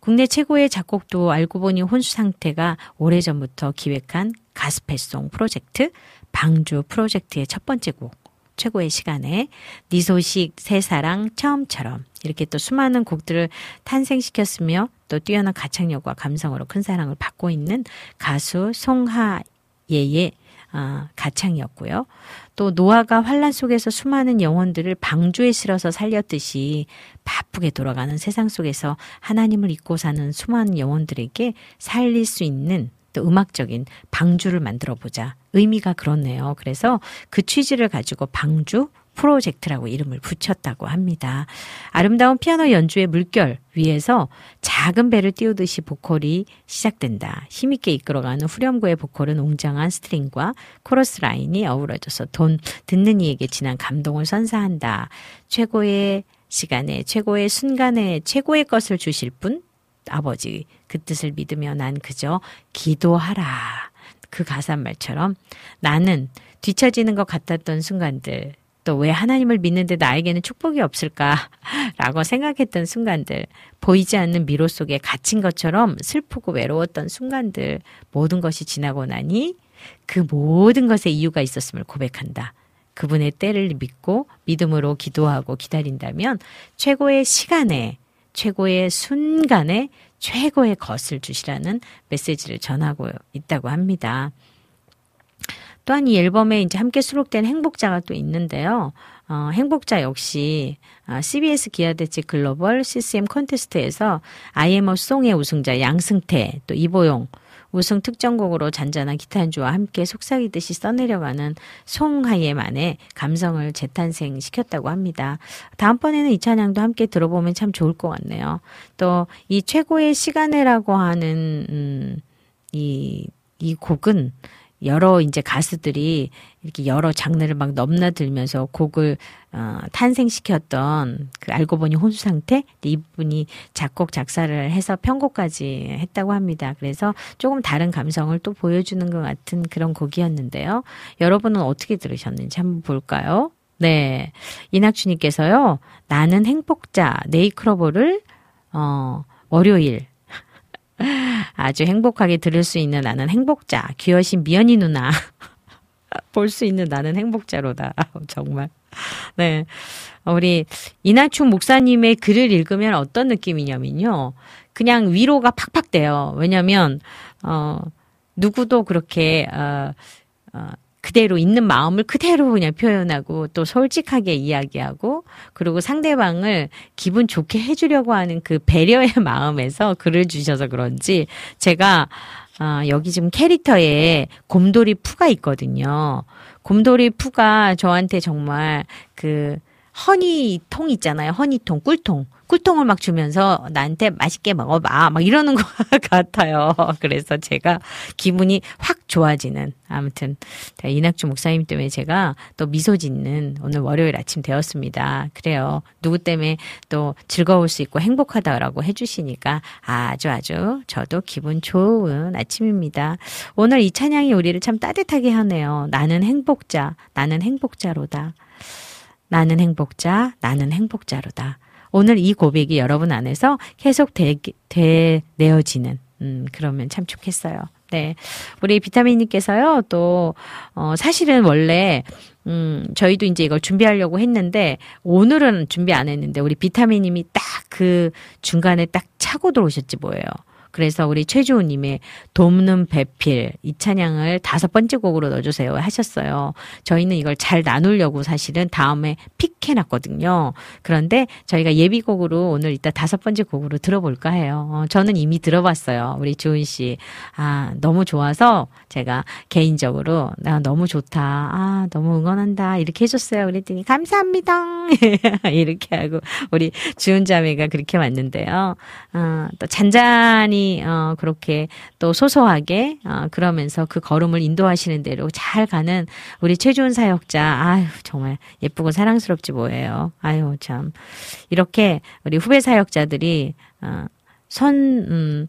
국내 최고의 작곡도 알고 보니 혼수 상태가 오래전부터 기획한 가스펠송 프로젝트 방주 프로젝트의 첫 번째 곡 최고의 시간에 네 소식 새 사랑 처음처럼 이렇게 또 수많은 곡들을 탄생시켰으며 또 뛰어난 가창력과 감성으로 큰 사랑을 받고 있는 가수 송하예의 아, 가창이었고요. 또 노아가 환란 속에서 수많은 영혼들을 방주에 실어서 살렸듯이 바쁘게 돌아가는 세상 속에서 하나님을 잊고 사는 수많은 영혼들에게 살릴 수 있는 또 음악적인 방주를 만들어 보자. 의미가 그렇네요. 그래서 그 취지를 가지고 방주 프로젝트라고 이름을 붙였다고 합니다. 아름다운 피아노 연주의 물결 위에서 작은 배를 띄우듯이 보컬이 시작된다. 힘있게 이끌어가는 후렴구의 보컬은 웅장한 스트링과 코러스 라인이 어우러져서 듣는 이에게 진한 감동을 선사한다. 최고의 시간에 최고의 순간에 최고의 것을 주실 분 아버지 그 뜻을 믿으며 난 그저 기도하라. 그 가사 말처럼 나는 뒤처지는 것 같았던 순간들 또 왜 하나님을 믿는데 나에게는 축복이 없을까라고 생각했던 순간들, 보이지 않는 미로 속에 갇힌 것처럼 슬프고 외로웠던 순간들, 모든 것이 지나고 나니 그 모든 것에 이유가 있었음을 고백한다. 그분의 때를 믿고 믿음으로 기도하고 기다린다면 최고의 시간에, 최고의 순간에 최고의 것을 주시라는 메시지를 전하고 있다고 합니다. 또한 이 앨범에 이제 함께 수록된 행복자가 또 있는데요. 어, 행복자 역시 어, CBS 기아대치 글로벌 CCM 콘테스트에서 IMO 송의 우승자 양승태 또 이보용 우승 특정곡으로 잔잔한 기타 연주와 함께 속삭이듯이 써내려가는 송하예만의 감성을 재탄생시켰다고 합니다. 다음번에는 이 찬양도 함께 들어보면 참 좋을 것 같네요. 또 이 최고의 시간에라고 하는 음, 이, 이 곡은 여러 이제 가수들이 이렇게 여러 장르를 막 넘나들면서 곡을 어, 탄생시켰던 그 알고 보니 혼수 상태 이분이 작곡 작사를 해서 편곡까지 했다고 합니다. 그래서 조금 다른 감성을 또 보여주는 것 같은 그런 곡이었는데요. 여러분은 어떻게 들으셨는지 한번 볼까요? 네, 이낙주님께서요. 나는 행복자 네이크로버를 어 월요일 아주 행복하게 들을 수 있는 나는 행복자, 귀여신 미연이 누나. 볼 수 있는 나는 행복자로다. 정말. 네. 우리 이나춘 목사님의 글을 읽으면 어떤 느낌이냐면요. 그냥 위로가 팍팍 돼요. 왜냐면, 어, 누구도 그렇게, 어, 어, 그대로 있는 마음을 그대로 그냥 표현하고 또 솔직하게 이야기하고 그리고 상대방을 기분 좋게 해주려고 하는 그 배려의 마음에서 글을 주셔서 그런지 제가 아, 여기 지금 캐릭터에 곰돌이 푸가 있거든요. 곰돌이 푸가 저한테 정말 그 허니통 있잖아요. 허니통, 꿀통. 꿀통을 막 주면서 나한테 맛있게 먹어봐. 막 이러는 것 같아요. 그래서 제가 기분이 확 좋아지는. 아무튼, 이낙주 목사님 때문에 제가 또 미소 짓는 오늘 월요일 아침 되었습니다. 그래요. 누구 때문에 또 즐거울 수 있고 행복하다라고 해주시니까 아주 아주 저도 기분 좋은 아침입니다. 오늘 이 찬양이 우리를 참 따뜻하게 하네요. 나는 행복자, 나는 행복자로다. 나는 행복자, 나는 행복자로다. 오늘 이 고백이 여러분 안에서 계속 되, 되내어지는, 음, 그러면 참 좋겠어요. 네. 우리 비타민님께서요, 또, 어, 사실은 원래, 음, 저희도 이제 이걸 준비하려고 했는데, 오늘은 준비 안 했는데, 우리 비타민님이 딱 그 중간에 딱 차고 들어오셨지 뭐예요. 그래서 우리 최주호님의 돕는 배필 이 찬양을 다섯 번째 곡으로 넣어주세요 하셨어요. 저희는 이걸 잘 나누려고 사실은 다음에 픽해놨거든요. 그런데 저희가 예비곡으로 오늘 이따 다섯 번째 곡으로 들어볼까 해요. 어, 저는 이미 들어봤어요. 우리 주은 씨. 아, 너무 좋아서 제가 개인적으로 나 너무 좋다. 아, 너무 응원한다. 이렇게 해줬어요. 그랬더니 감사합니다. 이렇게 하고 우리 주은 자매가 그렇게 왔는데요. 어, 또 잔잔히 어, 그렇게 또 소소하게 어, 그러면서 그 걸음을 인도하시는 대로 잘 가는 우리 최주은 사역자 아유 정말 예쁘고 사랑스럽지 뭐예요. 아유 참 이렇게 우리 후배 사역자들이 어, 선 음,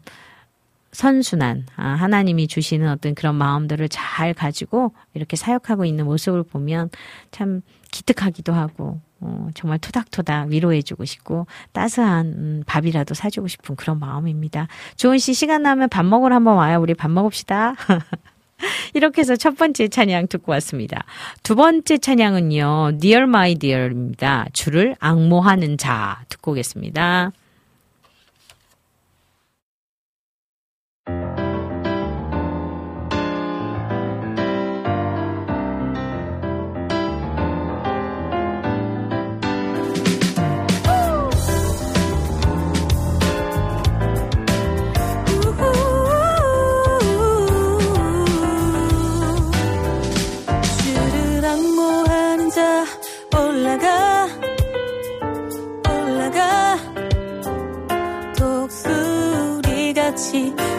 선순환, 아, 하나님이 주시는 어떤 그런 마음들을 잘 가지고 이렇게 사역하고 있는 모습을 보면 참 기특하기도 하고, 어, 정말 토닥토닥 위로해주고 싶고, 따스한, 음, 밥이라도 사주고 싶은 그런 마음입니다. 조은 씨 시간 나면 밥 먹으러 한번 와요. 우리 밥 먹읍시다. 이렇게 해서 첫 번째 찬양 듣고 왔습니다. 두 번째 찬양은요, Dear My Dear입니다. 주를 악모하는 자 듣고 오겠습니다. 독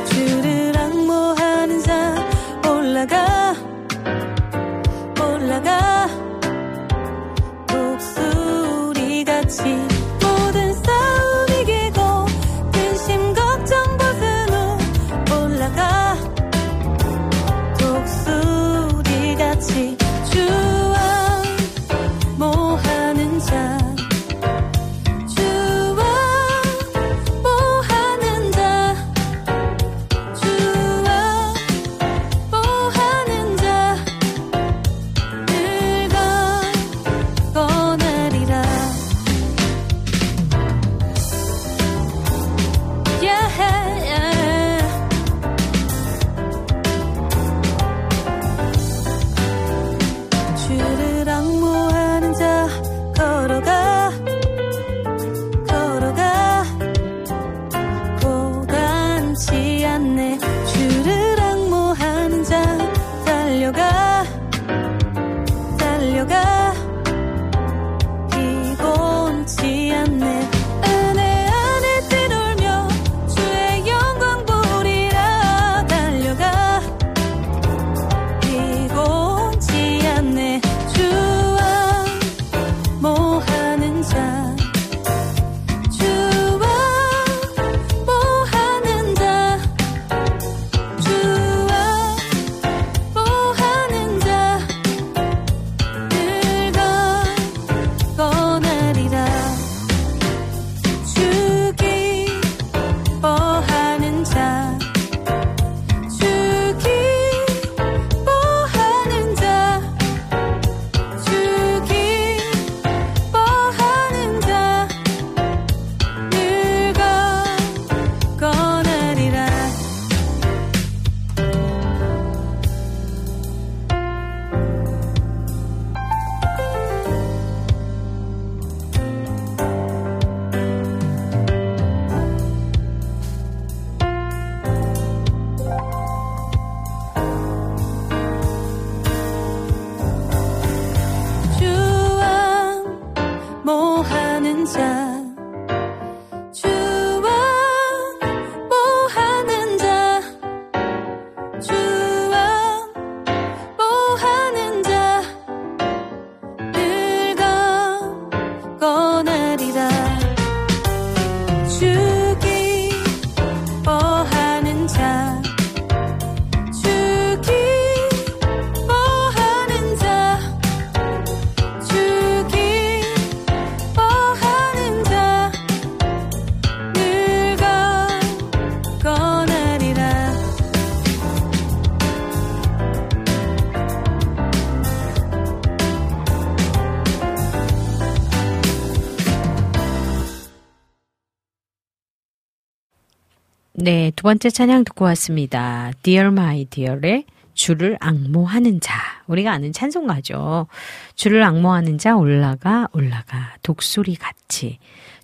두 번째 찬양 듣고 왔습니다. Dear My Dear의 주를 악모하는 자. 우리가 아는 찬송가죠. 주를 악모하는 자 올라가 올라가 독수리 같이.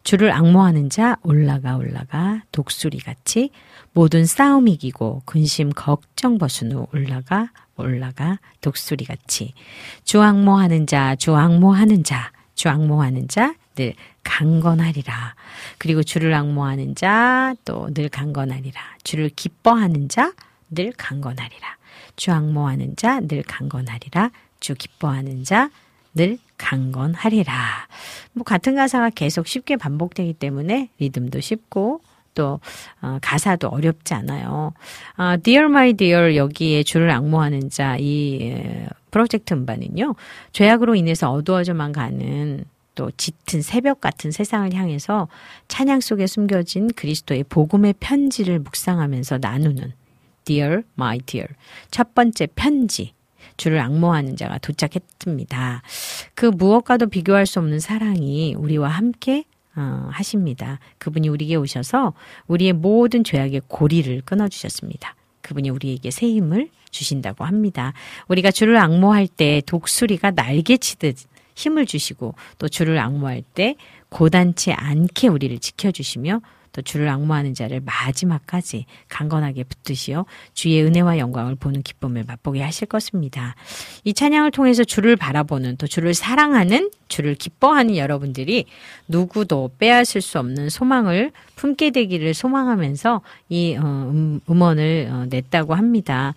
주를 악모하는 자 올라가 올라가 독수리 같이 모든 싸움 이기고 근심 걱정 벗은 후 올라가 올라가 독수리 같이 주 악모하는 자 주 악모하는 자 주 악모하는 자 늘 강건하리라. 그리고 주를 악모하는 자 또 늘 강건하리라. 주를 기뻐하는 자 늘 강건하리라. 주 악모하는 자 늘 강건하리라. 주 기뻐하는 자 늘 강건하리라. 뭐 같은 가사가 계속 쉽게 반복되기 때문에 리듬도 쉽고 또 어, 가사도 어렵지 않아요. 아, Dear My Dear 여기에 주를 악모하는 자 이 프로젝트 음반은요. 죄악으로 인해서 어두워져만 가는 또 짙은 새벽 같은 세상을 향해서 찬양 속에 숨겨진 그리스도의 복음의 편지를 묵상하면서 나누는 Dear My Dear 첫 번째 편지 주를 악모하는 자가 도착했습니다. 그 무엇과도 비교할 수 없는 사랑이 우리와 함께 어, 하십니다. 그분이 우리에게 오셔서 우리의 모든 죄악의 고리를 끊어주셨습니다. 그분이 우리에게 새 힘을 주신다고 합니다. 우리가 주를 악모할 때 독수리가 날개치듯 힘을 주시고 또 주를 악모할 때 고단치 않게 우리를 지켜주시며 또 주를 악모하는 자를 마지막까지 강건하게 붙드시어 주의 은혜와 영광을 보는 기쁨을 맛보게 하실 것입니다. 이 찬양을 통해서 주를 바라보는 또 주를 사랑하는 주를 기뻐하는 여러분들이 누구도 빼앗을 수 없는 소망을 품게 되기를 소망하면서 이 어, 음, 음원을 어, 냈다고 합니다.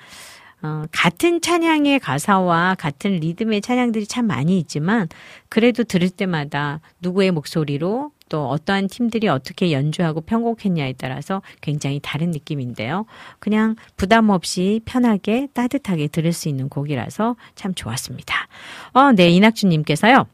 어, 같은 찬양의 가사와 같은 리듬의 찬양들이 참 많이 있지만 그래도 들을 때마다 누구의 목소리로 또 어떠한 팀들이 어떻게 연주하고 편곡했냐에 따라서 굉장히 다른 느낌인데요. 그냥 부담 없이 편하게 따뜻하게 들을 수 있는 곡이라서 참 좋았습니다. 어, 네, 이낙주님께서요.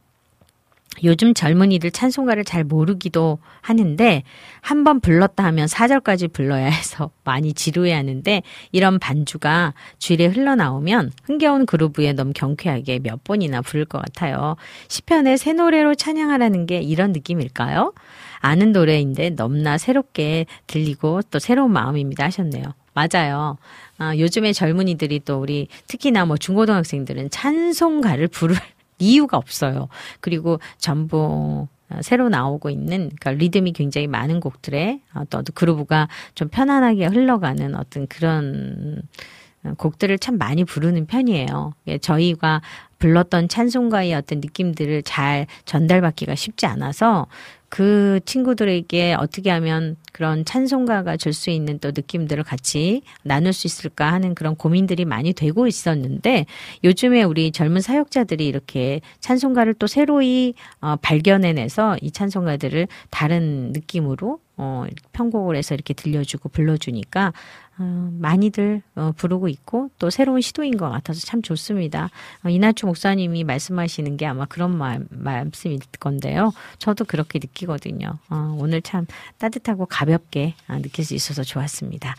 요즘 젊은이들 찬송가를 잘 모르기도 하는데 한 번 불렀다 하면 4절까지 불러야 해서 많이 지루해 하는데 이런 반주가 주일에 흘러나오면 흥겨운 그루브에 너무 경쾌하게 몇 번이나 부를 것 같아요. 시편의 새 노래로 찬양하라는 게 이런 느낌일까요? 아는 노래인데 넘나 새롭게 들리고 또 새로운 마음입니다 하셨네요. 맞아요. 아, 요즘에 젊은이들이 또 우리 특히나 뭐 중고등학생들은 찬송가를 부를 이유가 없어요. 그리고 전부 어, 새로 나오고 있는 그러니까 리듬이 굉장히 많은 곡들에 어떤 그루브가 좀 편안하게 흘러가는 어떤 그런 어, 곡들을 참 많이 부르는 편이에요. 예, 저희가 불렀던 찬송가의 어떤 느낌들을 잘 전달받기가 쉽지 않아서 그 친구들에게 어떻게 하면 그런 찬송가가 줄 수 있는 또 느낌들을 같이 나눌 수 있을까 하는 그런 고민들이 많이 되고 있었는데 요즘에 우리 젊은 사역자들이 이렇게 찬송가를 또 새로이 어, 발견해내서 이 찬송가들을 다른 느낌으로 어, 편곡을 해서 이렇게 들려주고 불러주니까 어, 많이들 어, 부르고 있고 또 새로운 시도인 것 같아서 참 좋습니다. 어, 이나주 목사님이 말씀하시는 게 아마 그런 말, 말씀일 건데요. 저도 그렇게 느끼 거든요. 어, 오늘 참 따뜻하고 가볍게 아, 느낄 수 있어서 좋았습니다.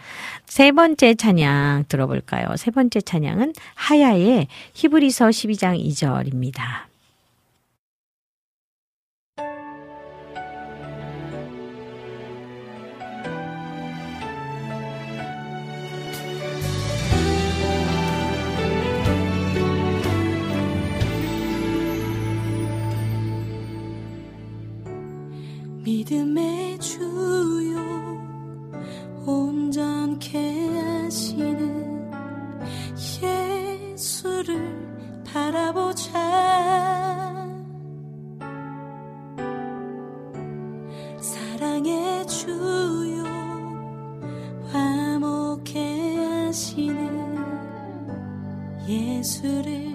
세 번째 찬양 들어볼까요? 세 번째 찬양은 하야의 히브리서 12장 2절입니다. 믿음의 주요 온전케 하시는 예수를 바라보자. 사랑의 주요 화목케 하시는 예수를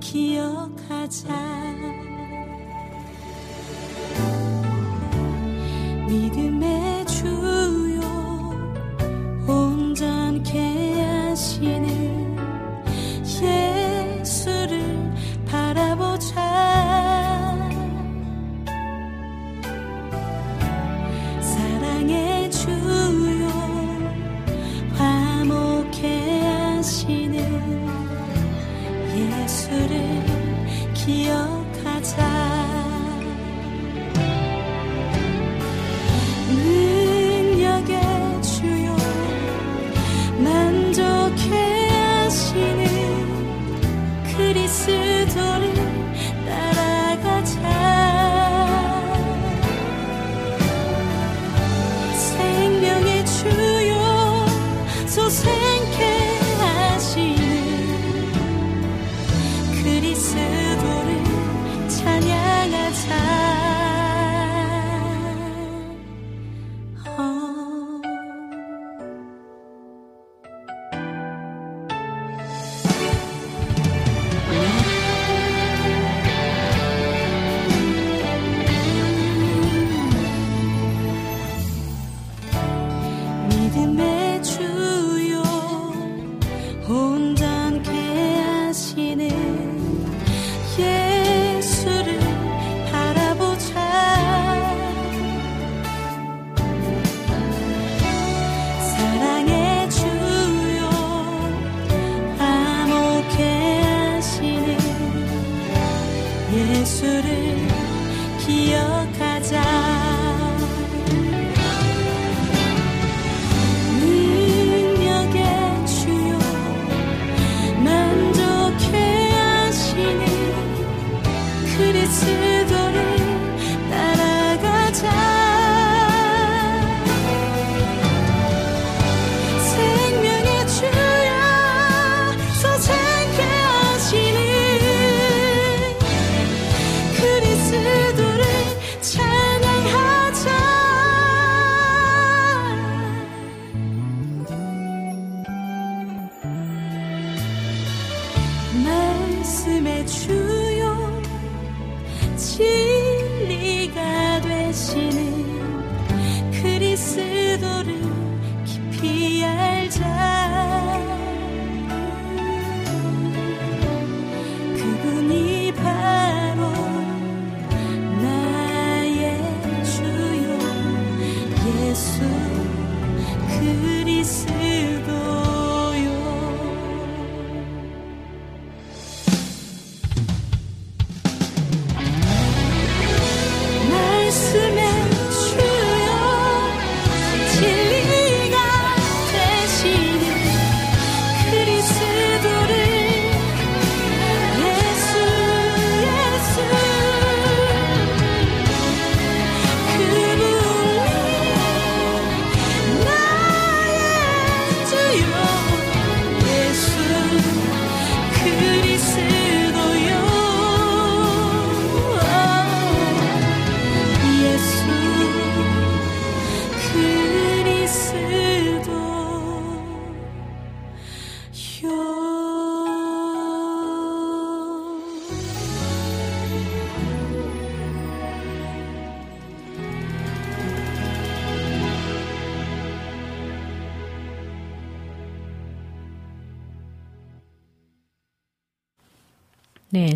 기억하자 믿음의 주요 온전케 하시는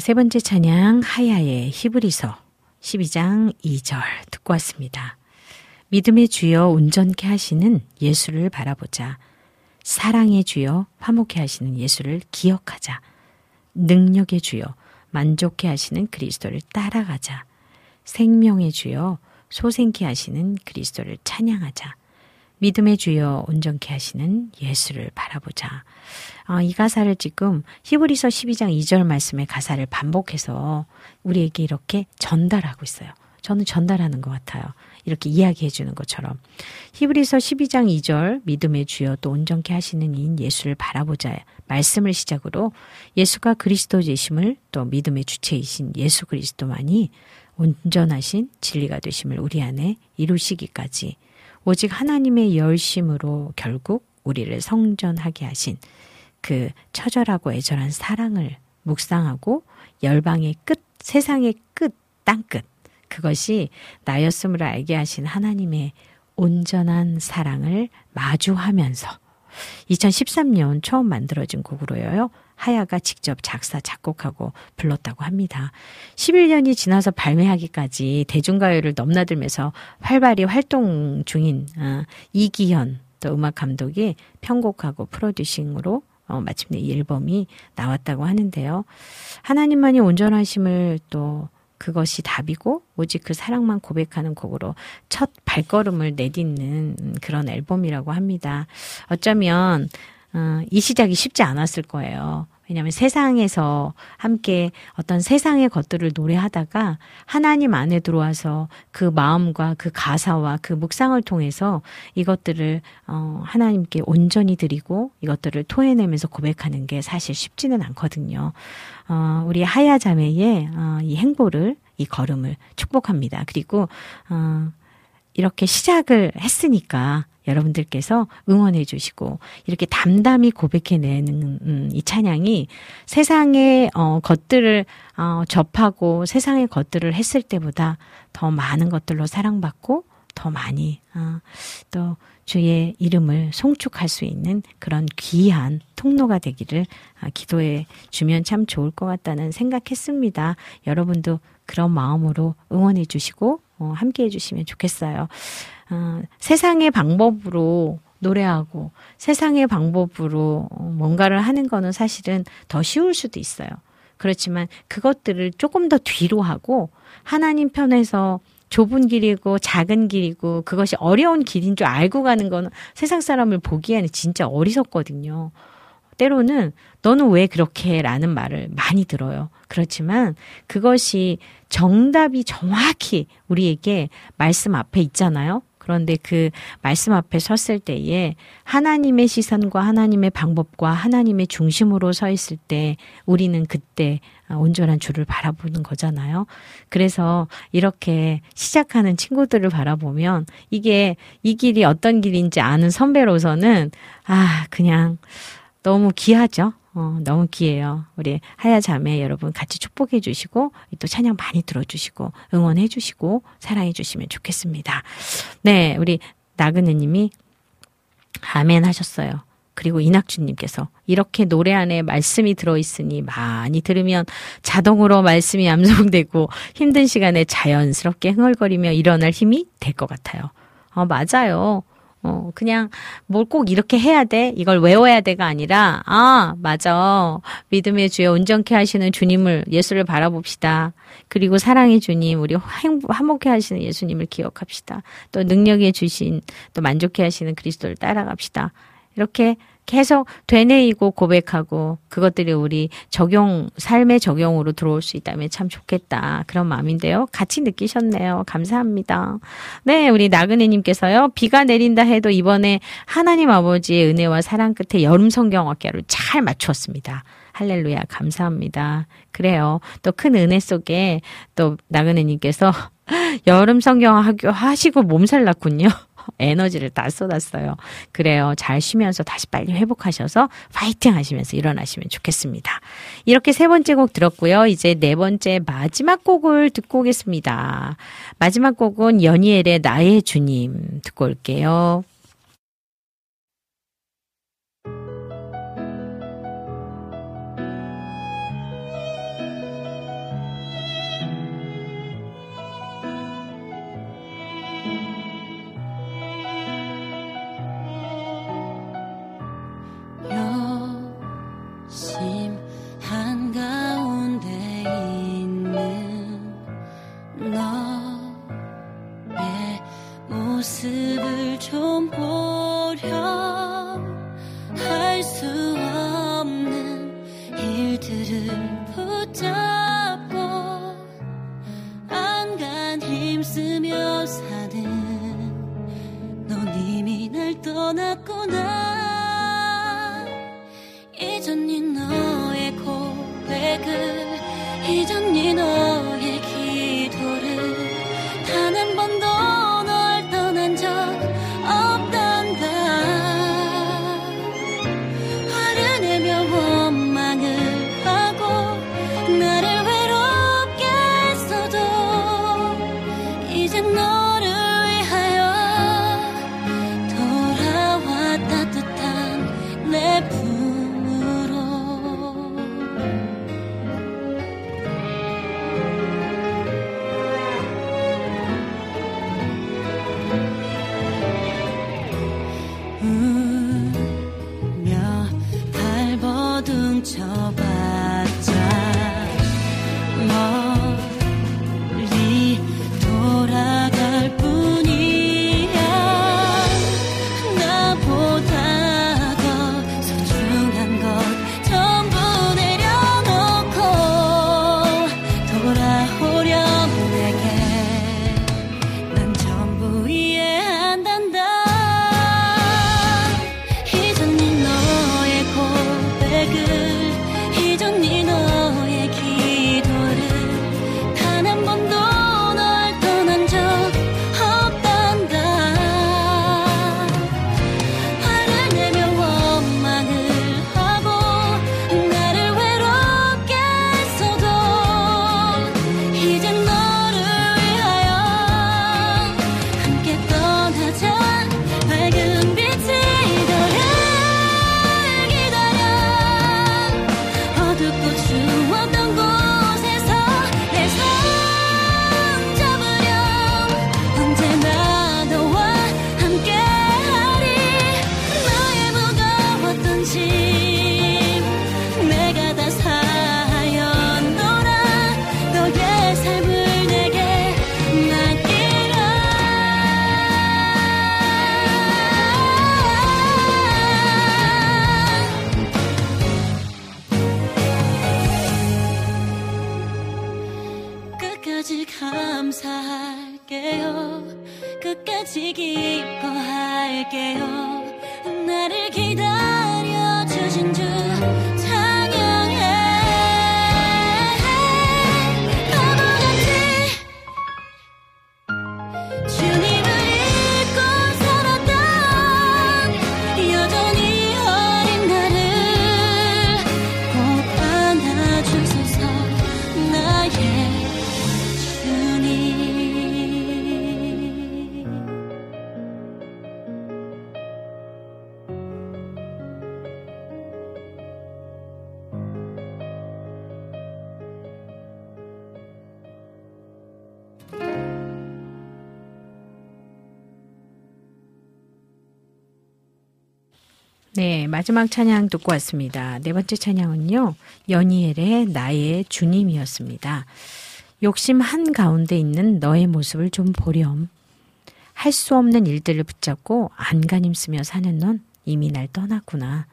세 번째 찬양 하야의 히브리서 12장 2절 듣고 왔습니다. 믿음의 주여 온전케 하시는 예수를 바라보자. 사랑의 주여 화목케 하시는 예수를 기억하자. 능력의 주여 만족케 하시는 그리스도를 따라가자. 생명의 주여 소생케 하시는 그리스도를 찬양하자. 믿음의 주여 온전케 하시는 예수를 바라보자. 아, 이 가사를 지금 히브리서 12장 2절 말씀의 가사를 반복해서 우리에게 이렇게 전달하고 있어요. 저는 전달하는 것 같아요. 이렇게 이야기해 주는 것처럼. 히브리서 12장 2절 믿음의 주요 또 온전케 하시는 이인 예수를 바라보자 말씀을 시작으로 예수가 그리스도 되심을 또 믿음의 주체이신 예수 그리스도만이 온전하신 진리가 되심을 우리 안에 이루시기까지 오직 하나님의 열심으로 결국 우리를 성전하게 하신 그 처절하고 애절한 사랑을 묵상하고 열방의 끝, 세상의 끝, 땅끝. 그것이 나였음을 알게 하신 하나님의 온전한 사랑을 마주하면서 2013년 처음 만들어진 곡으로요. 하야가 직접 작사, 작곡하고 불렀다고 합니다. 11년이 지나서 발매하기까지 대중가요를 넘나들면서 활발히 활동 중인 어, 이기현 또 음악 감독이 편곡하고 프로듀싱으로 어, 마침내 이 앨범이 나왔다고 하는데요. 하나님만이 온전하심을 또 그것이 답이고 오직 그 사랑만 고백하는 곡으로 첫 발걸음을 내딛는 그런 앨범이라고 합니다. 어쩌면 어, 이 시작이 쉽지 않았을 거예요. 왜냐하면 세상에서 함께 어떤 세상의 것들을 노래하다가 하나님 안에 들어와서 그 마음과 그 가사와 그 묵상을 통해서 이것들을 어, 하나님께 온전히 드리고 이것들을 토해내면서 고백하는 게 사실 쉽지는 않거든요. 어, 우리 하야 자매의 어, 이 행보를 이 걸음을 축복합니다. 그리고 어, 이렇게 시작을 했으니까 여러분들께서 응원해 주시고 이렇게 담담히 고백해내는 음, 이 찬양이 세상의 어, 것들을 어, 접하고 세상의 것들을 했을 때보다 더 많은 것들로 사랑받고 더 많이 어, 또 주의 이름을 송축할 수 있는 그런 귀한 통로가 되기를 아, 기도해 주면 참 좋을 것 같다는 생각했습니다. 여러분도 그런 마음으로 응원해 주시고 어, 함께 해 주시면 좋겠어요. 어, 세상의 방법으로 노래하고 세상의 방법으로 어, 뭔가를 하는 거는 사실은 더 쉬울 수도 있어요. 그렇지만 그것들을 조금 더 뒤로 하고 하나님 편에서 좁은 길이고 작은 길이고 그것이 어려운 길인 줄 알고 가는 거는 세상 사람을 보기에는 진짜 어리석거든요. 때로는 너는 왜 그렇게 라는 말을 많이 들어요. 그렇지만 그것이 정답이 정확히 우리에게 말씀 앞에 있잖아요. 그런데 그 말씀 앞에 섰을 때에 하나님의 시선과 하나님의 방법과 하나님의 중심으로 서 있을 때 우리는 그때 온전한 주를 바라보는 거잖아요. 그래서 이렇게 시작하는 친구들을 바라보면 이게 이 길이 어떤 길인지 아는 선배로서는 아, 그냥 너무 귀하죠. 어, 너무 귀해요. 우리 하야 자매 여러분 같이 축복해 주시고 또 찬양 많이 들어 주시고 응원해 주시고 사랑해 주시면 좋겠습니다. 네, 우리 나그네 님이 아멘 하셨어요. 그리고 이낙준님께서 이렇게 노래 안에 말씀이 들어있으니 많이 들으면 자동으로 말씀이 암송되고 힘든 시간에 자연스럽게 흥얼거리며 일어날 힘이 될 것 같아요. 어, 맞아요. 어, 그냥 뭘 꼭 이렇게 해야 돼? 이걸 외워야 돼가 아니라, 아, 맞아. 믿음의 주에 온전케 하시는 주님을, 예수를 바라봅시다. 그리고 사랑의 주님, 우리 행복, 화목해 하시는 예수님을 기억합시다. 또 능력에 주신, 또 만족해 하시는 그리스도를 따라갑시다. 이렇게 계속 되뇌이고 고백하고 그것들이 우리 적용 삶의 적용으로 들어올 수 있다면 참 좋겠다 그런 마음인데요. 같이 느끼셨네요. 감사합니다. 네, 우리 나그네님께서요. 비가 내린다 해도 이번에 하나님 아버지의 은혜와 사랑 끝에 여름 성경학교를 잘 맞추었습니다. 할렐루야 감사합니다. 그래요. 또 큰 은혜 속에 또 나그네님께서 여름 성경 학교 하시고 몸살 났군요. 에너지를 다 쏟았어요. 그래요. 잘 쉬면서 다시 빨리 회복하셔서 파이팅 하시면서 일어나시면 좋겠습니다. 이렇게 세 번째 곡 들었고요. 이제 네 번째 마지막 곡을 듣고 오겠습니다. 마지막 곡은 연이엘의 나의 주님 듣고 올게요. 네, 마지막 찬양 듣고 왔습니다. 네 번째 찬양은요, 연희엘의 나의 주님이었습니다. 욕심 한 가운데 있는 너의 모습을 좀 보렴. 할 수 없는 일들을 붙잡고 안간힘 쓰며 사는 넌 이미 날 떠났구나.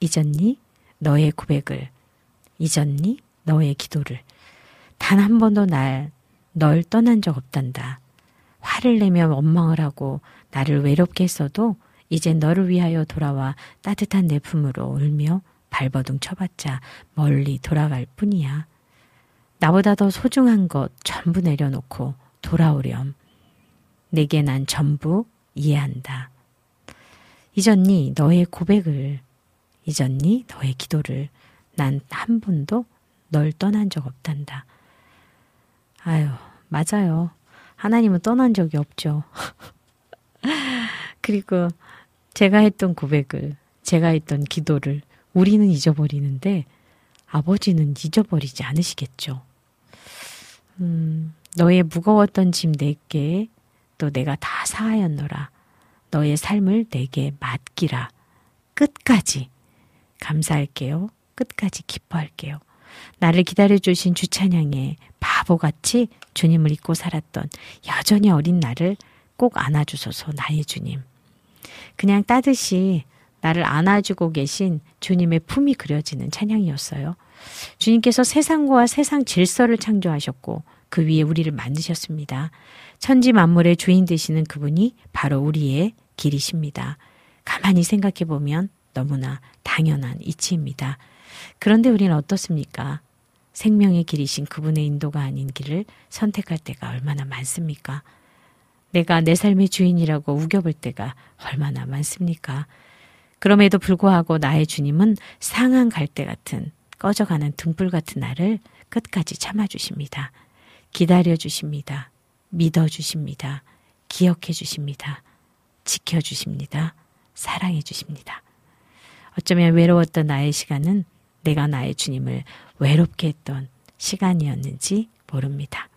잊었니? 너의 고백을. 잊었니? 너의 기도를. 단 한 번도 날, 널 떠난 적 없단다. 화를 내며 원망을 하고 나를 외롭게 했어도 이제 너를 위하여 돌아와 따뜻한 내 품으로 울며 발버둥 쳐봤자 멀리 돌아갈 뿐이야. 나보다 더 소중한 것 전부 내려놓고 돌아오렴. 내게 난 전부 이해한다. 잊었니 너의 고백을. 잊었니 너의 기도를. 난 한 번도 널 떠난 적 없단다. 아유, 맞아요. 하나님은 떠난 적이 없죠. 그리고 제가 했던 고백을, 제가 했던 기도를 우리는 잊어버리는데 아버지는 잊어버리지 않으시겠죠. 음, 너의 무거웠던 짐 내게 또 내가 다 사하였노라. 너의 삶을 내게 맡기라. 끝까지 감사할게요. 끝까지 기뻐할게요. 나를 기다려주신 주찬양에 바보같이 주님을 잊고 살았던 여전히 어린 나를 꼭 안아주소서 나의 주님. 그냥 따듯이 나를 안아주고 계신 주님의 품이 그려지는 찬양이었어요. 주님께서 세상과 세상 질서를 창조하셨고 그 위에 우리를 만드셨습니다. 천지 만물의 주인 되시는 그분이 바로 우리의 길이십니다. 가만히 생각해 보면 너무나 당연한 이치입니다. 그런데 우리는 어떻습니까? 생명의 길이신 그분의 인도가 아닌 길을 선택할 때가 얼마나 많습니까? 내가 내 삶의 주인이라고 우겨볼 때가 얼마나 많습니까? 그럼에도 불구하고 나의 주님은 상한 갈대 같은 꺼져가는 등불 같은 나를 끝까지 참아주십니다. 기다려주십니다. 믿어주십니다. 기억해주십니다. 지켜주십니다. 사랑해주십니다. 어쩌면 외로웠던 나의 시간은 내가 나의 주님을 외롭게 했던 시간이었는지 모릅니다.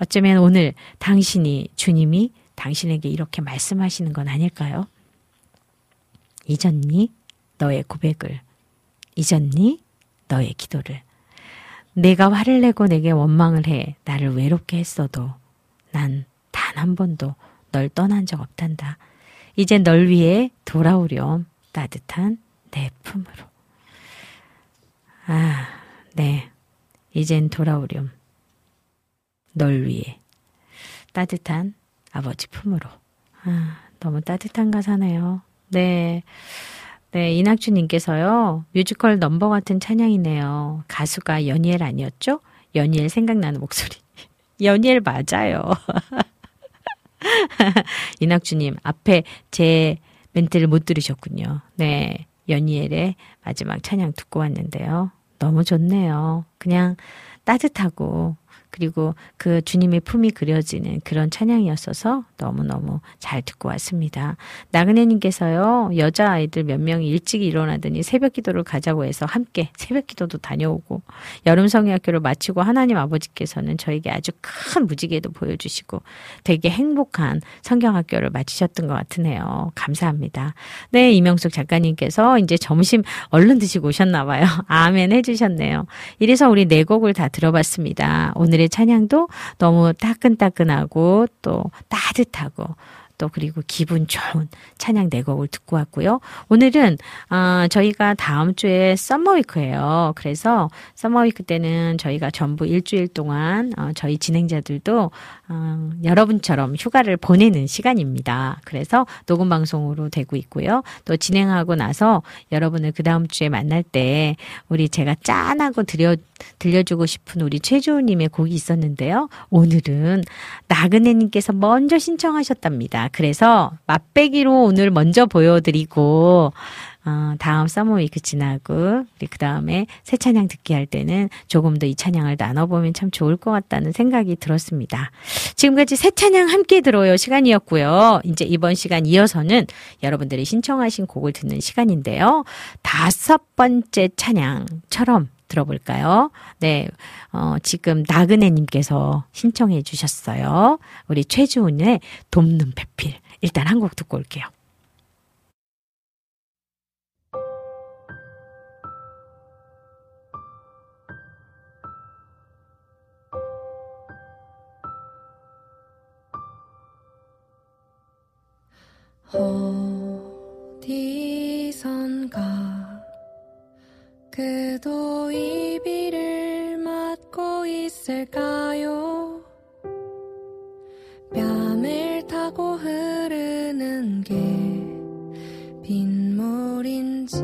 어쩌면 오늘 당신이 주님이 당신에게 이렇게 말씀하시는 건 아닐까요? 잊었니? 너의 고백을. 잊었니? 너의 기도를. 내가 화를 내고 내게 원망을 해 나를 외롭게 했어도 난 단 한 번도 널 떠난 적 없단다. 이제 널 위해 돌아오렴 따뜻한 내 품으로. 아, 네. 이젠 돌아오렴. 널 위해. 따뜻한 아버지 품으로. 아, 너무 따뜻한 가사네요. 네. 네, 이낙주님께서요, 뮤지컬 넘버 같은 찬양이네요. 가수가 연희엘 아니었죠? 연희엘 생각나는 목소리. 연희엘 맞아요. 이낙주님, 앞에 제 멘트를 못 들으셨군요. 네, 연희엘의 마지막 찬양 듣고 왔는데요. 너무 좋네요. 그냥 따뜻하고 그리고 그 주님의 품이 그려지는 그런 찬양이었어서 너무너무 잘 듣고 왔습니다. 나그네님께서요, 여자아이들 몇 명이 일찍 일어나더니 새벽 기도를 가자고 해서 함께 새벽 기도도 다녀오고, 여름 성의학교를 마치고 하나님 아버지께서는 저에게 아주 큰 무지개도 보여주시고, 되게 행복한 성경학교를 마치셨던 것 같으네요. 감사합니다. 네, 이명숙 작가님께서 이제 점심 얼른 드시고 오셨나봐요. 아멘 해주셨네요. 이래서 우리 네 곡을 다 들어봤습니다. 오늘 의 찬양도 너무 따끈따끈하고 또 따뜻하고 또 그리고 기분 좋은 찬양 네 곡을 듣고 왔고요. 오늘은 어, 저희가 다음 주에 썸머위크예요. 그래서 썸머위크 때는 저희가 전부 일주일 동안 어, 저희 진행자들도 어, 여러분처럼 휴가를 보내는 시간입니다. 그래서 녹음 방송으로 되고 있고요. 또 진행하고 나서 여러분을 그 다음 주에 만날 때 우리 제가 짠하고 들려 들려주고 싶은 우리 최주호님의 곡이 있었는데요. 오늘은 나그네님께서 먼저 신청하셨답니다. 그래서 맛배기로 오늘 먼저 보여드리고 어, 다음 서머위크 지나고 그 다음에 새 찬양 듣기 할 때는 조금 더 이 찬양을 나눠보면 참 좋을 것 같다는 생각이 들었습니다. 지금까지 새 찬양 함께 들어요 시간이었고요. 이제 이번 시간 이어서는 여러분들이 신청하신 곡을 듣는 시간인데요. 다섯 번째 찬양처럼 들어볼까요? 네, 어, 지금 나그네님께서 신청해 주셨어요. 우리 최주훈의 돕는 배필. 일단 한 곡 듣고 올게요. 어디선가 그도 이 비를 맞고 있을까요? 뺨을 타고 흐르는 게 빗물인지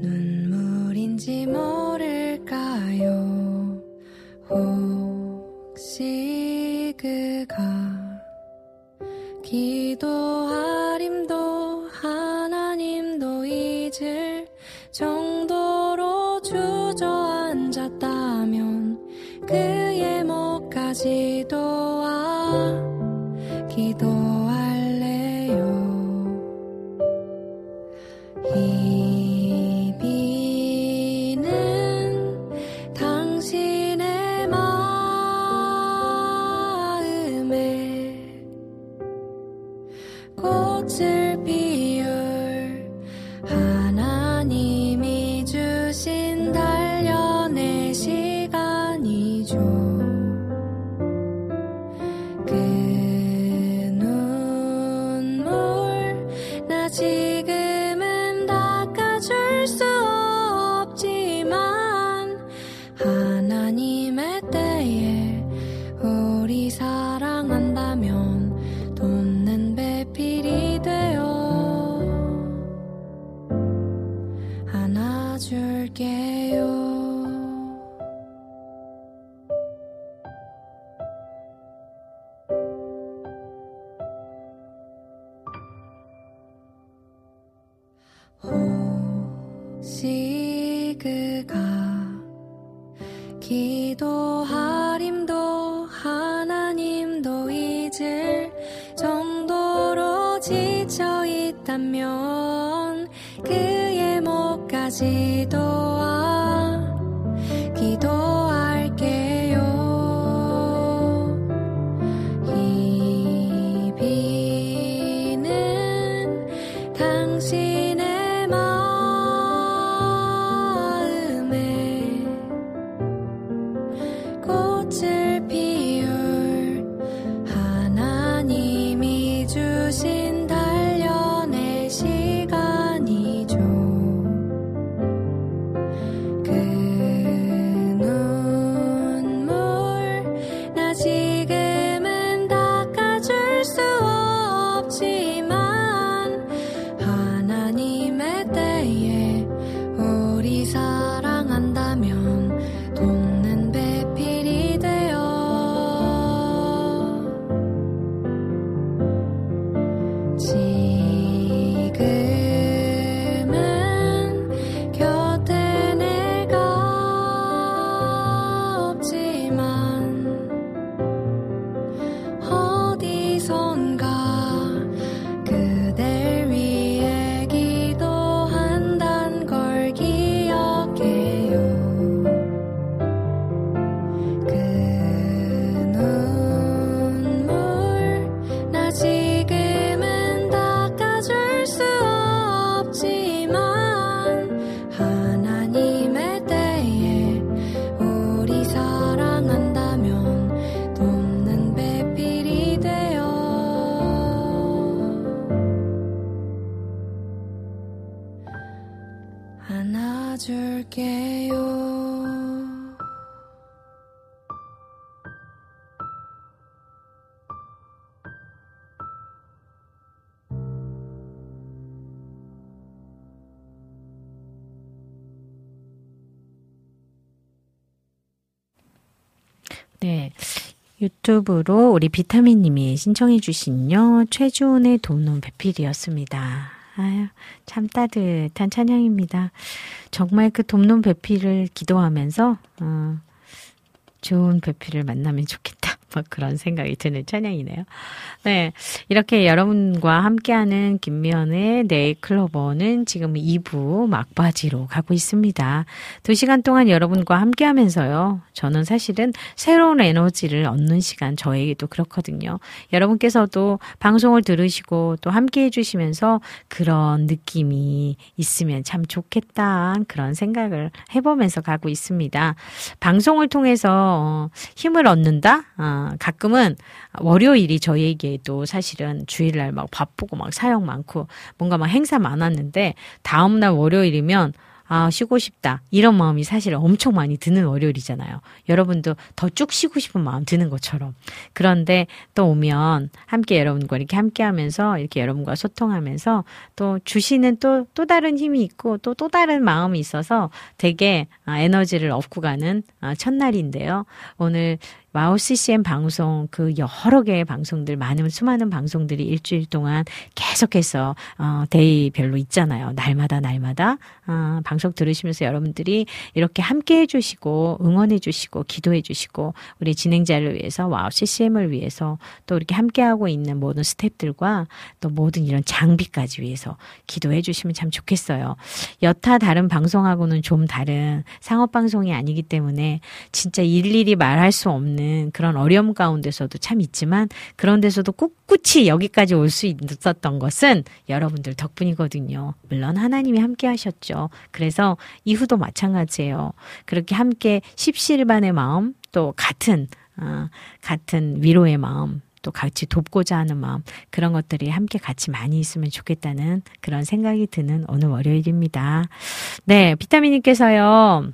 눈물인지 모를까요? 혹시 그가 기도하 그의 목까지도 목 유튜브로 우리 비타민님이 신청해 주신요. 최주은의 돕는 배필이었습니다. 아유, 참 따뜻한 찬양입니다. 정말 그 돕는 배필을 기도하면서, 어, 좋은 배필을 만나면 좋겠다. 뭐 그런 생각이 드는 찬양이네요. 네. 이렇게 여러분과 함께하는 김미연의 네이클로버는 지금 2부 막바지로 가고 있습니다. 두 시간 동안 여러분과 함께 하면서요. 저는 사실은 새로운 에너지를 얻는 시간 저에게도 그렇거든요. 여러분께서도 방송을 들으시고 또 함께 해주시면서 그런 느낌이 있으면 참 좋겠다. 그런 생각을 해보면서 가고 있습니다. 방송을 통해서 어, 힘을 얻는다? 아, 가끔은 월요일이 저희에게도 사실은 주일날 막 바쁘고 막 사역 많고 뭔가 막 행사 많았는데 다음날 월요일이면 아, 쉬고 싶다. 이런 마음이 사실 엄청 많이 드는 월요일이잖아요. 여러분도 더 쭉 쉬고 싶은 마음 드는 것처럼. 그런데 또 오면 함께 여러분과 이렇게 함께 하면서 이렇게 여러분과 소통하면서 또 주시는 또, 또 다른 힘이 있고 또 또 다른 마음이 있어서 되게 아, 에너지를 얻고 가는 아, 첫날인데요. 오늘 와우 CCM 방송 그 여러 개의 방송들 많은 수많은 방송들이 일주일 동안 계속해서 어 day별로 있잖아요. 날마다 날마다 어 방송 들으시면서 여러분들이 이렇게 함께 해 주시고 응원해 주시고 기도해 주시고 우리 진행자를 위해서 와우 CCM을 위해서 또 이렇게 함께 하고 있는 모든 스탭들과 또 모든 이런 장비까지 위해서 기도해 주시면 참 좋겠어요. 여타 다른 방송하고는 좀 다른 상업 방송이 아니기 때문에 진짜 일일이 말할 수 없는 그런 어려움 가운데서도 참 있지만 그런 데서도 꿋꿋이 여기까지 올 수 있었던 것은 여러분들 덕분이거든요. 물론 하나님이 함께 하셨죠. 그래서 이후도 마찬가지예요. 그렇게 함께 십시일반의 마음 또 같은 어, 같은 위로의 마음 또 같이 돕고자 하는 마음 그런 것들이 함께 같이 많이 있으면 좋겠다는 그런 생각이 드는 오늘 월요일입니다. 네, 비타민님께서요.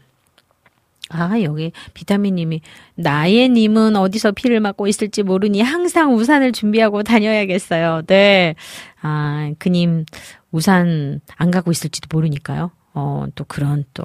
아, 여기 비타민님이 나예님은 어디서 피를 맞고 있을지 모르니 항상 우산을 준비하고 다녀야겠어요. 네. 아, 그님 우산 안 갖고 있을지도 모르니까요. 어, 또 그런 또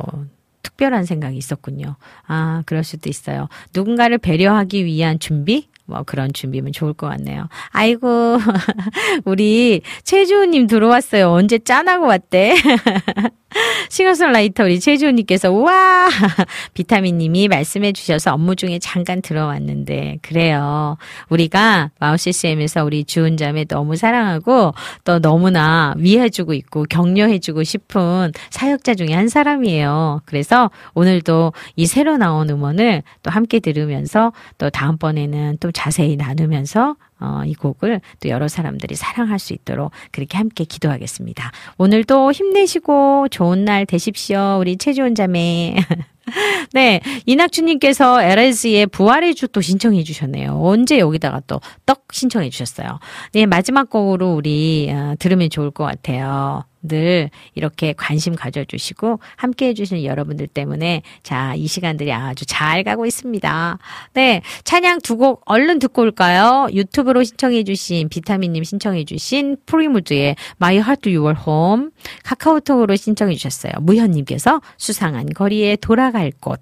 특별한 생각이 있었군요. 아, 그럴 수도 있어요. 누군가를 배려하기 위한 준비? 뭐 그런 준비면 좋을 것 같네요. 아이고, 우리 최주호님 들어왔어요. 언제 짠하고 왔대? 싱어송라이터 우리 최주호님께서 우와 비타민님이 말씀해 주셔서 업무 중에 잠깐 들어왔는데 그래요. 우리가 마우 CCM에서 우리 주은자매 너무 사랑하고 또 너무나 위해주고 있고 격려해주고 싶은 사역자 중에 한 사람이에요. 그래서 오늘도 이 새로 나온 음원을 또 함께 들으면서 또 다음번에는 또 자세히 나누면서 어, 이 곡을 또 여러 사람들이 사랑할 수 있도록 그렇게 함께 기도하겠습니다. 오늘도 힘내시고 좋은 날 되십시오. 우리 최주원 자매. 네, 이낙주님께서 LS의 부활의 주 또 신청해 주셨네요. 언제 여기다가 또 떡 신청해 주셨어요. 네, 마지막 곡으로 우리 어, 들으면 좋을 것 같아요. 늘 이렇게 관심 가져주시고 함께 해주시는 여러분들 때문에 자, 이 시간들이 아주 잘 가고 있습니다. 네. 찬양 두 곡 얼른 듣고 올까요? 유튜브로 신청해주신 비타민님 신청해주신 프리무드의 My Heart Your Home 카카오톡으로 신청해주셨어요. 무현님께서 수상한 거리에 돌아갈 곳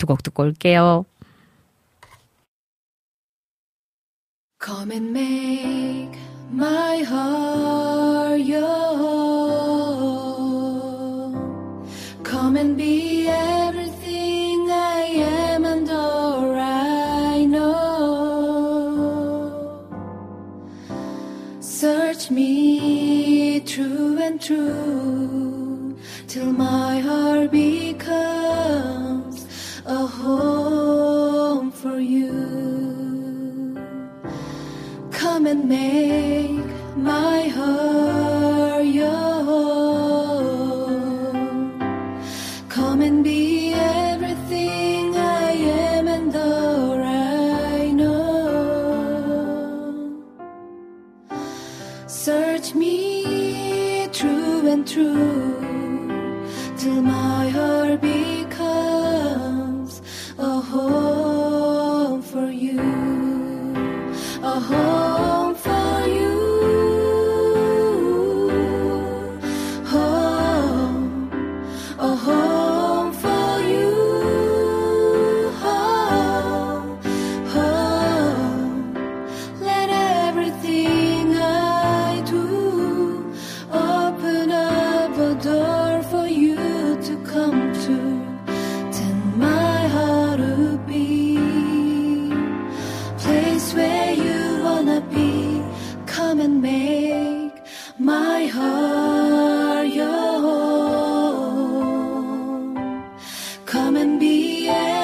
두 곡 듣고 올게요. Come and make my heart your. Come and be everything I am and all I know. Search me true and true till my heart becomes a home for you. Come and make my heart true Come and be.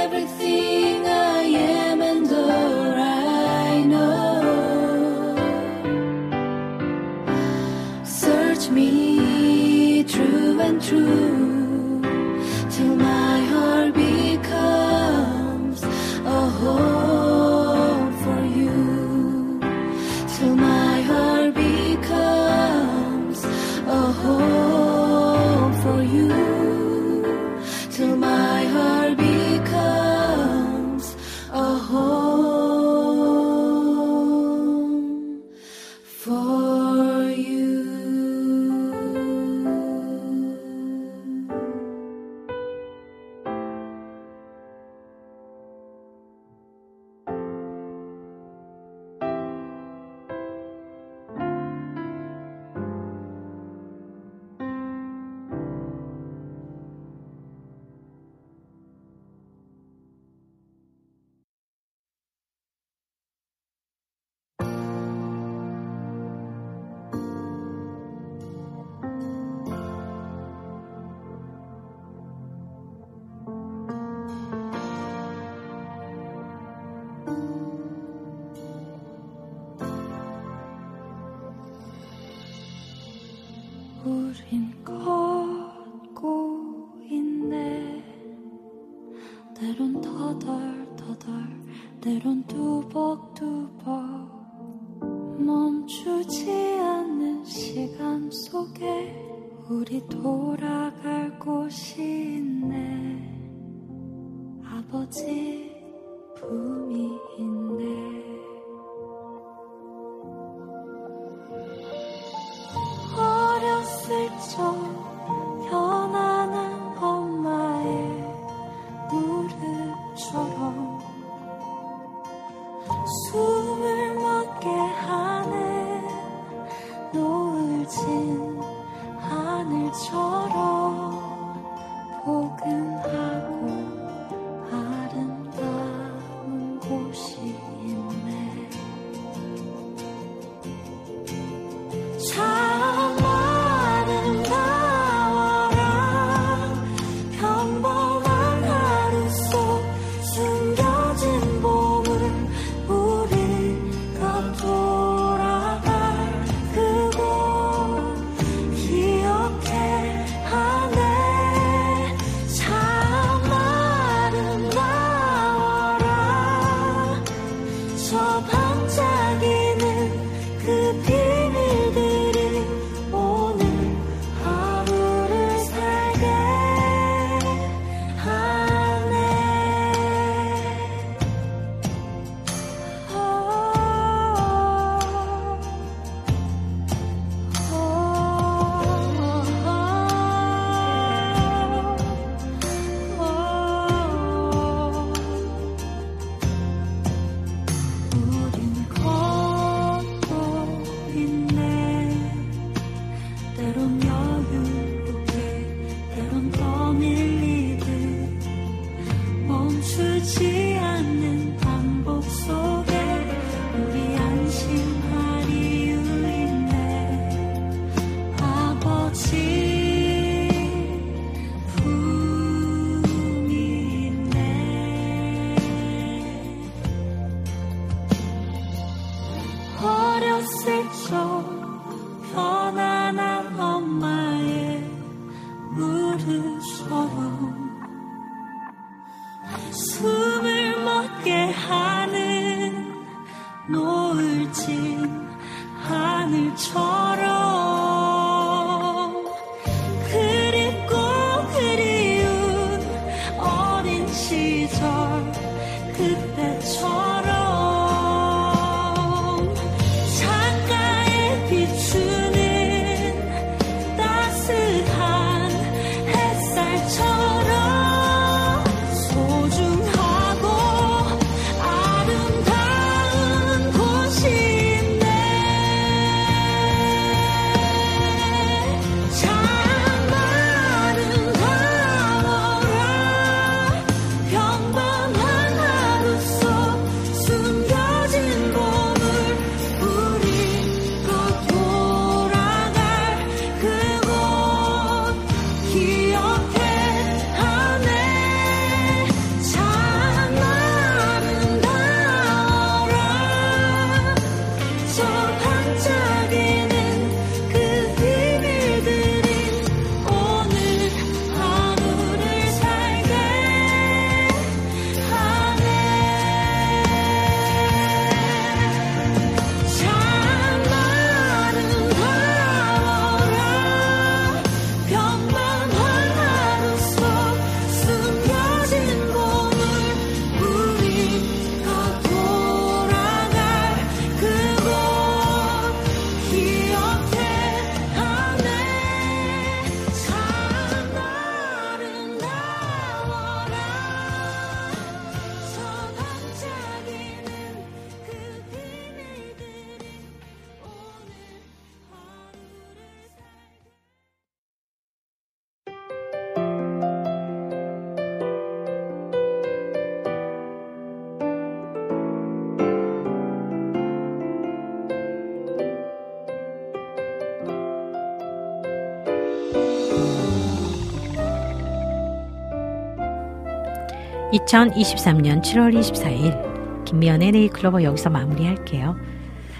2023년 7월 24일 김미연의 네이클로버 여기서 마무리할게요.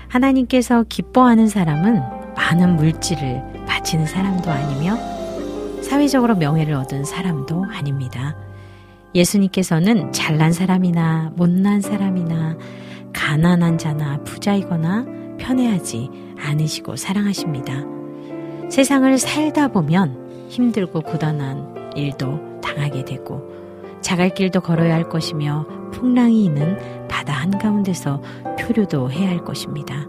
하나님께서 기뻐하는 사람은 많은 물질을 바치는 사람도 아니며 사회적으로 명예를 얻은 사람도 아닙니다. 예수님께서는 잘난 사람이나 못난 사람이나 가난한 자나 부자이거나 편애하지 않으시고 사랑하십니다. 세상을 살다 보면 힘들고 고단한 일도 당하게 되고 자갈 길도 걸어야 할 것이며 풍랑이 있는 바다 한가운데서 표류도 해야 할 것입니다.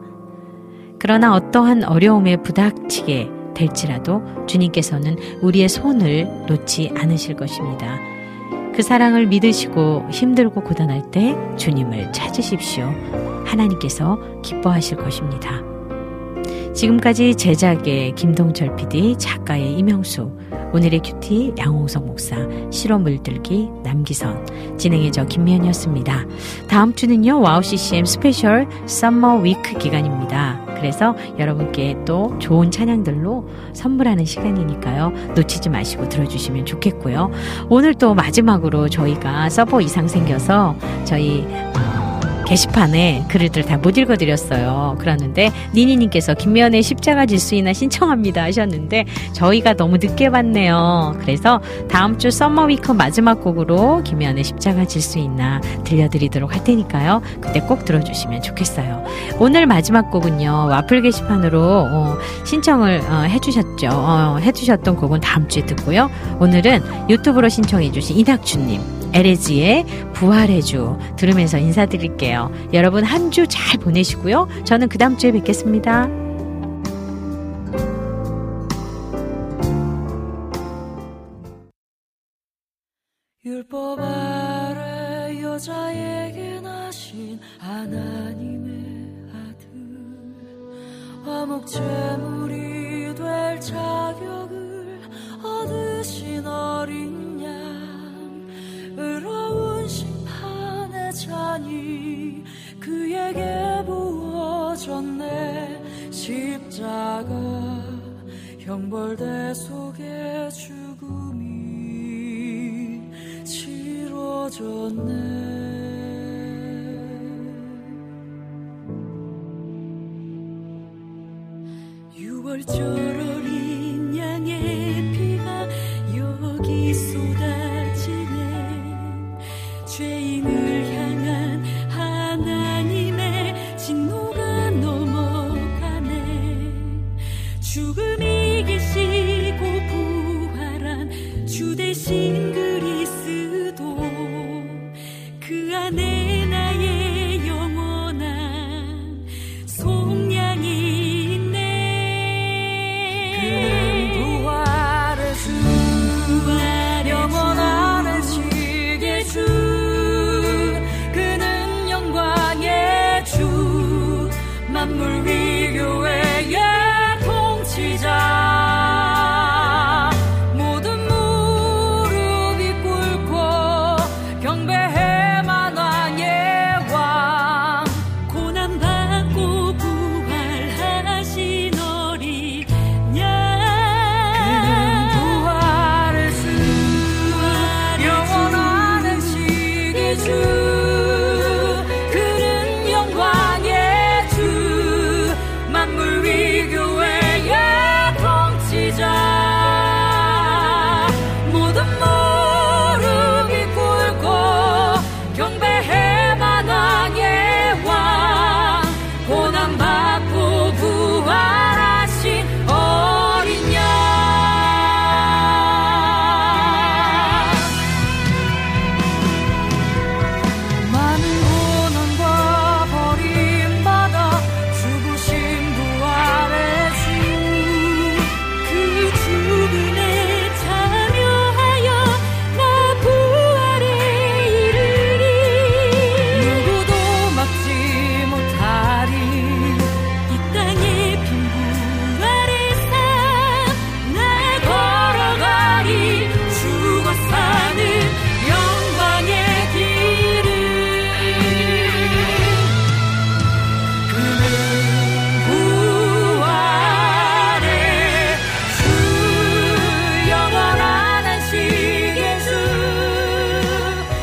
그러나 어떠한 어려움에 부닥치게 될지라도 주님께서는 우리의 손을 놓지 않으실 것입니다. 그 사랑을 믿으시고 힘들고 고단할 때 주님을 찾으십시오. 하나님께서 기뻐하실 것입니다. 지금까지 제작의 김동철 PD, 작가의 이명수, 오늘의 QT 양홍석 목사, 실험 물들기 남기선, 진행의 저 김미현이었습니다. 다음 주는요, 와우 CCM special summer week 기간입니다. 그래서 여러분께 또 좋은 찬양들로 선물하는 시간이니까요. 놓치지 마시고 들어주시면 좋겠고요. 오늘 또 마지막으로 저희가 서버 이상 생겨서 저희 게시판에 글을 다못 읽어드렸어요. 그러는데 니니님께서 김면의 십자가 질 수 있나 신청합니다 하셨는데 저희가 너무 늦게 봤네요. 그래서 다음 주 summer week 마지막 곡으로 김면의 십자가 질 수 있나 들려드리도록 할 테니까요. 그때 꼭 들어주시면 좋겠어요. 오늘 마지막 곡은요. 와플 게시판으로 어, 신청을 어, 해주셨죠. 어, 해주셨던 곡은 다음 주에 듣고요. 오늘은 유튜브로 신청해주신 이낙주님 에레지의 부활의 주 들으면서 인사드릴게요. 여러분 한 주 잘 보내시고요. 저는 그 다음 주에 뵙겠습니다. 율법 아래 여자에게 나신 하나님의 아들 화목제물이 될 자격을 얻으신 어린 양 의로운 잔이 그에게 부어졌네. 십자가 형벌대 속에 죽음이 치러졌네. 유월절 어린 양의 피가 여기 쏟아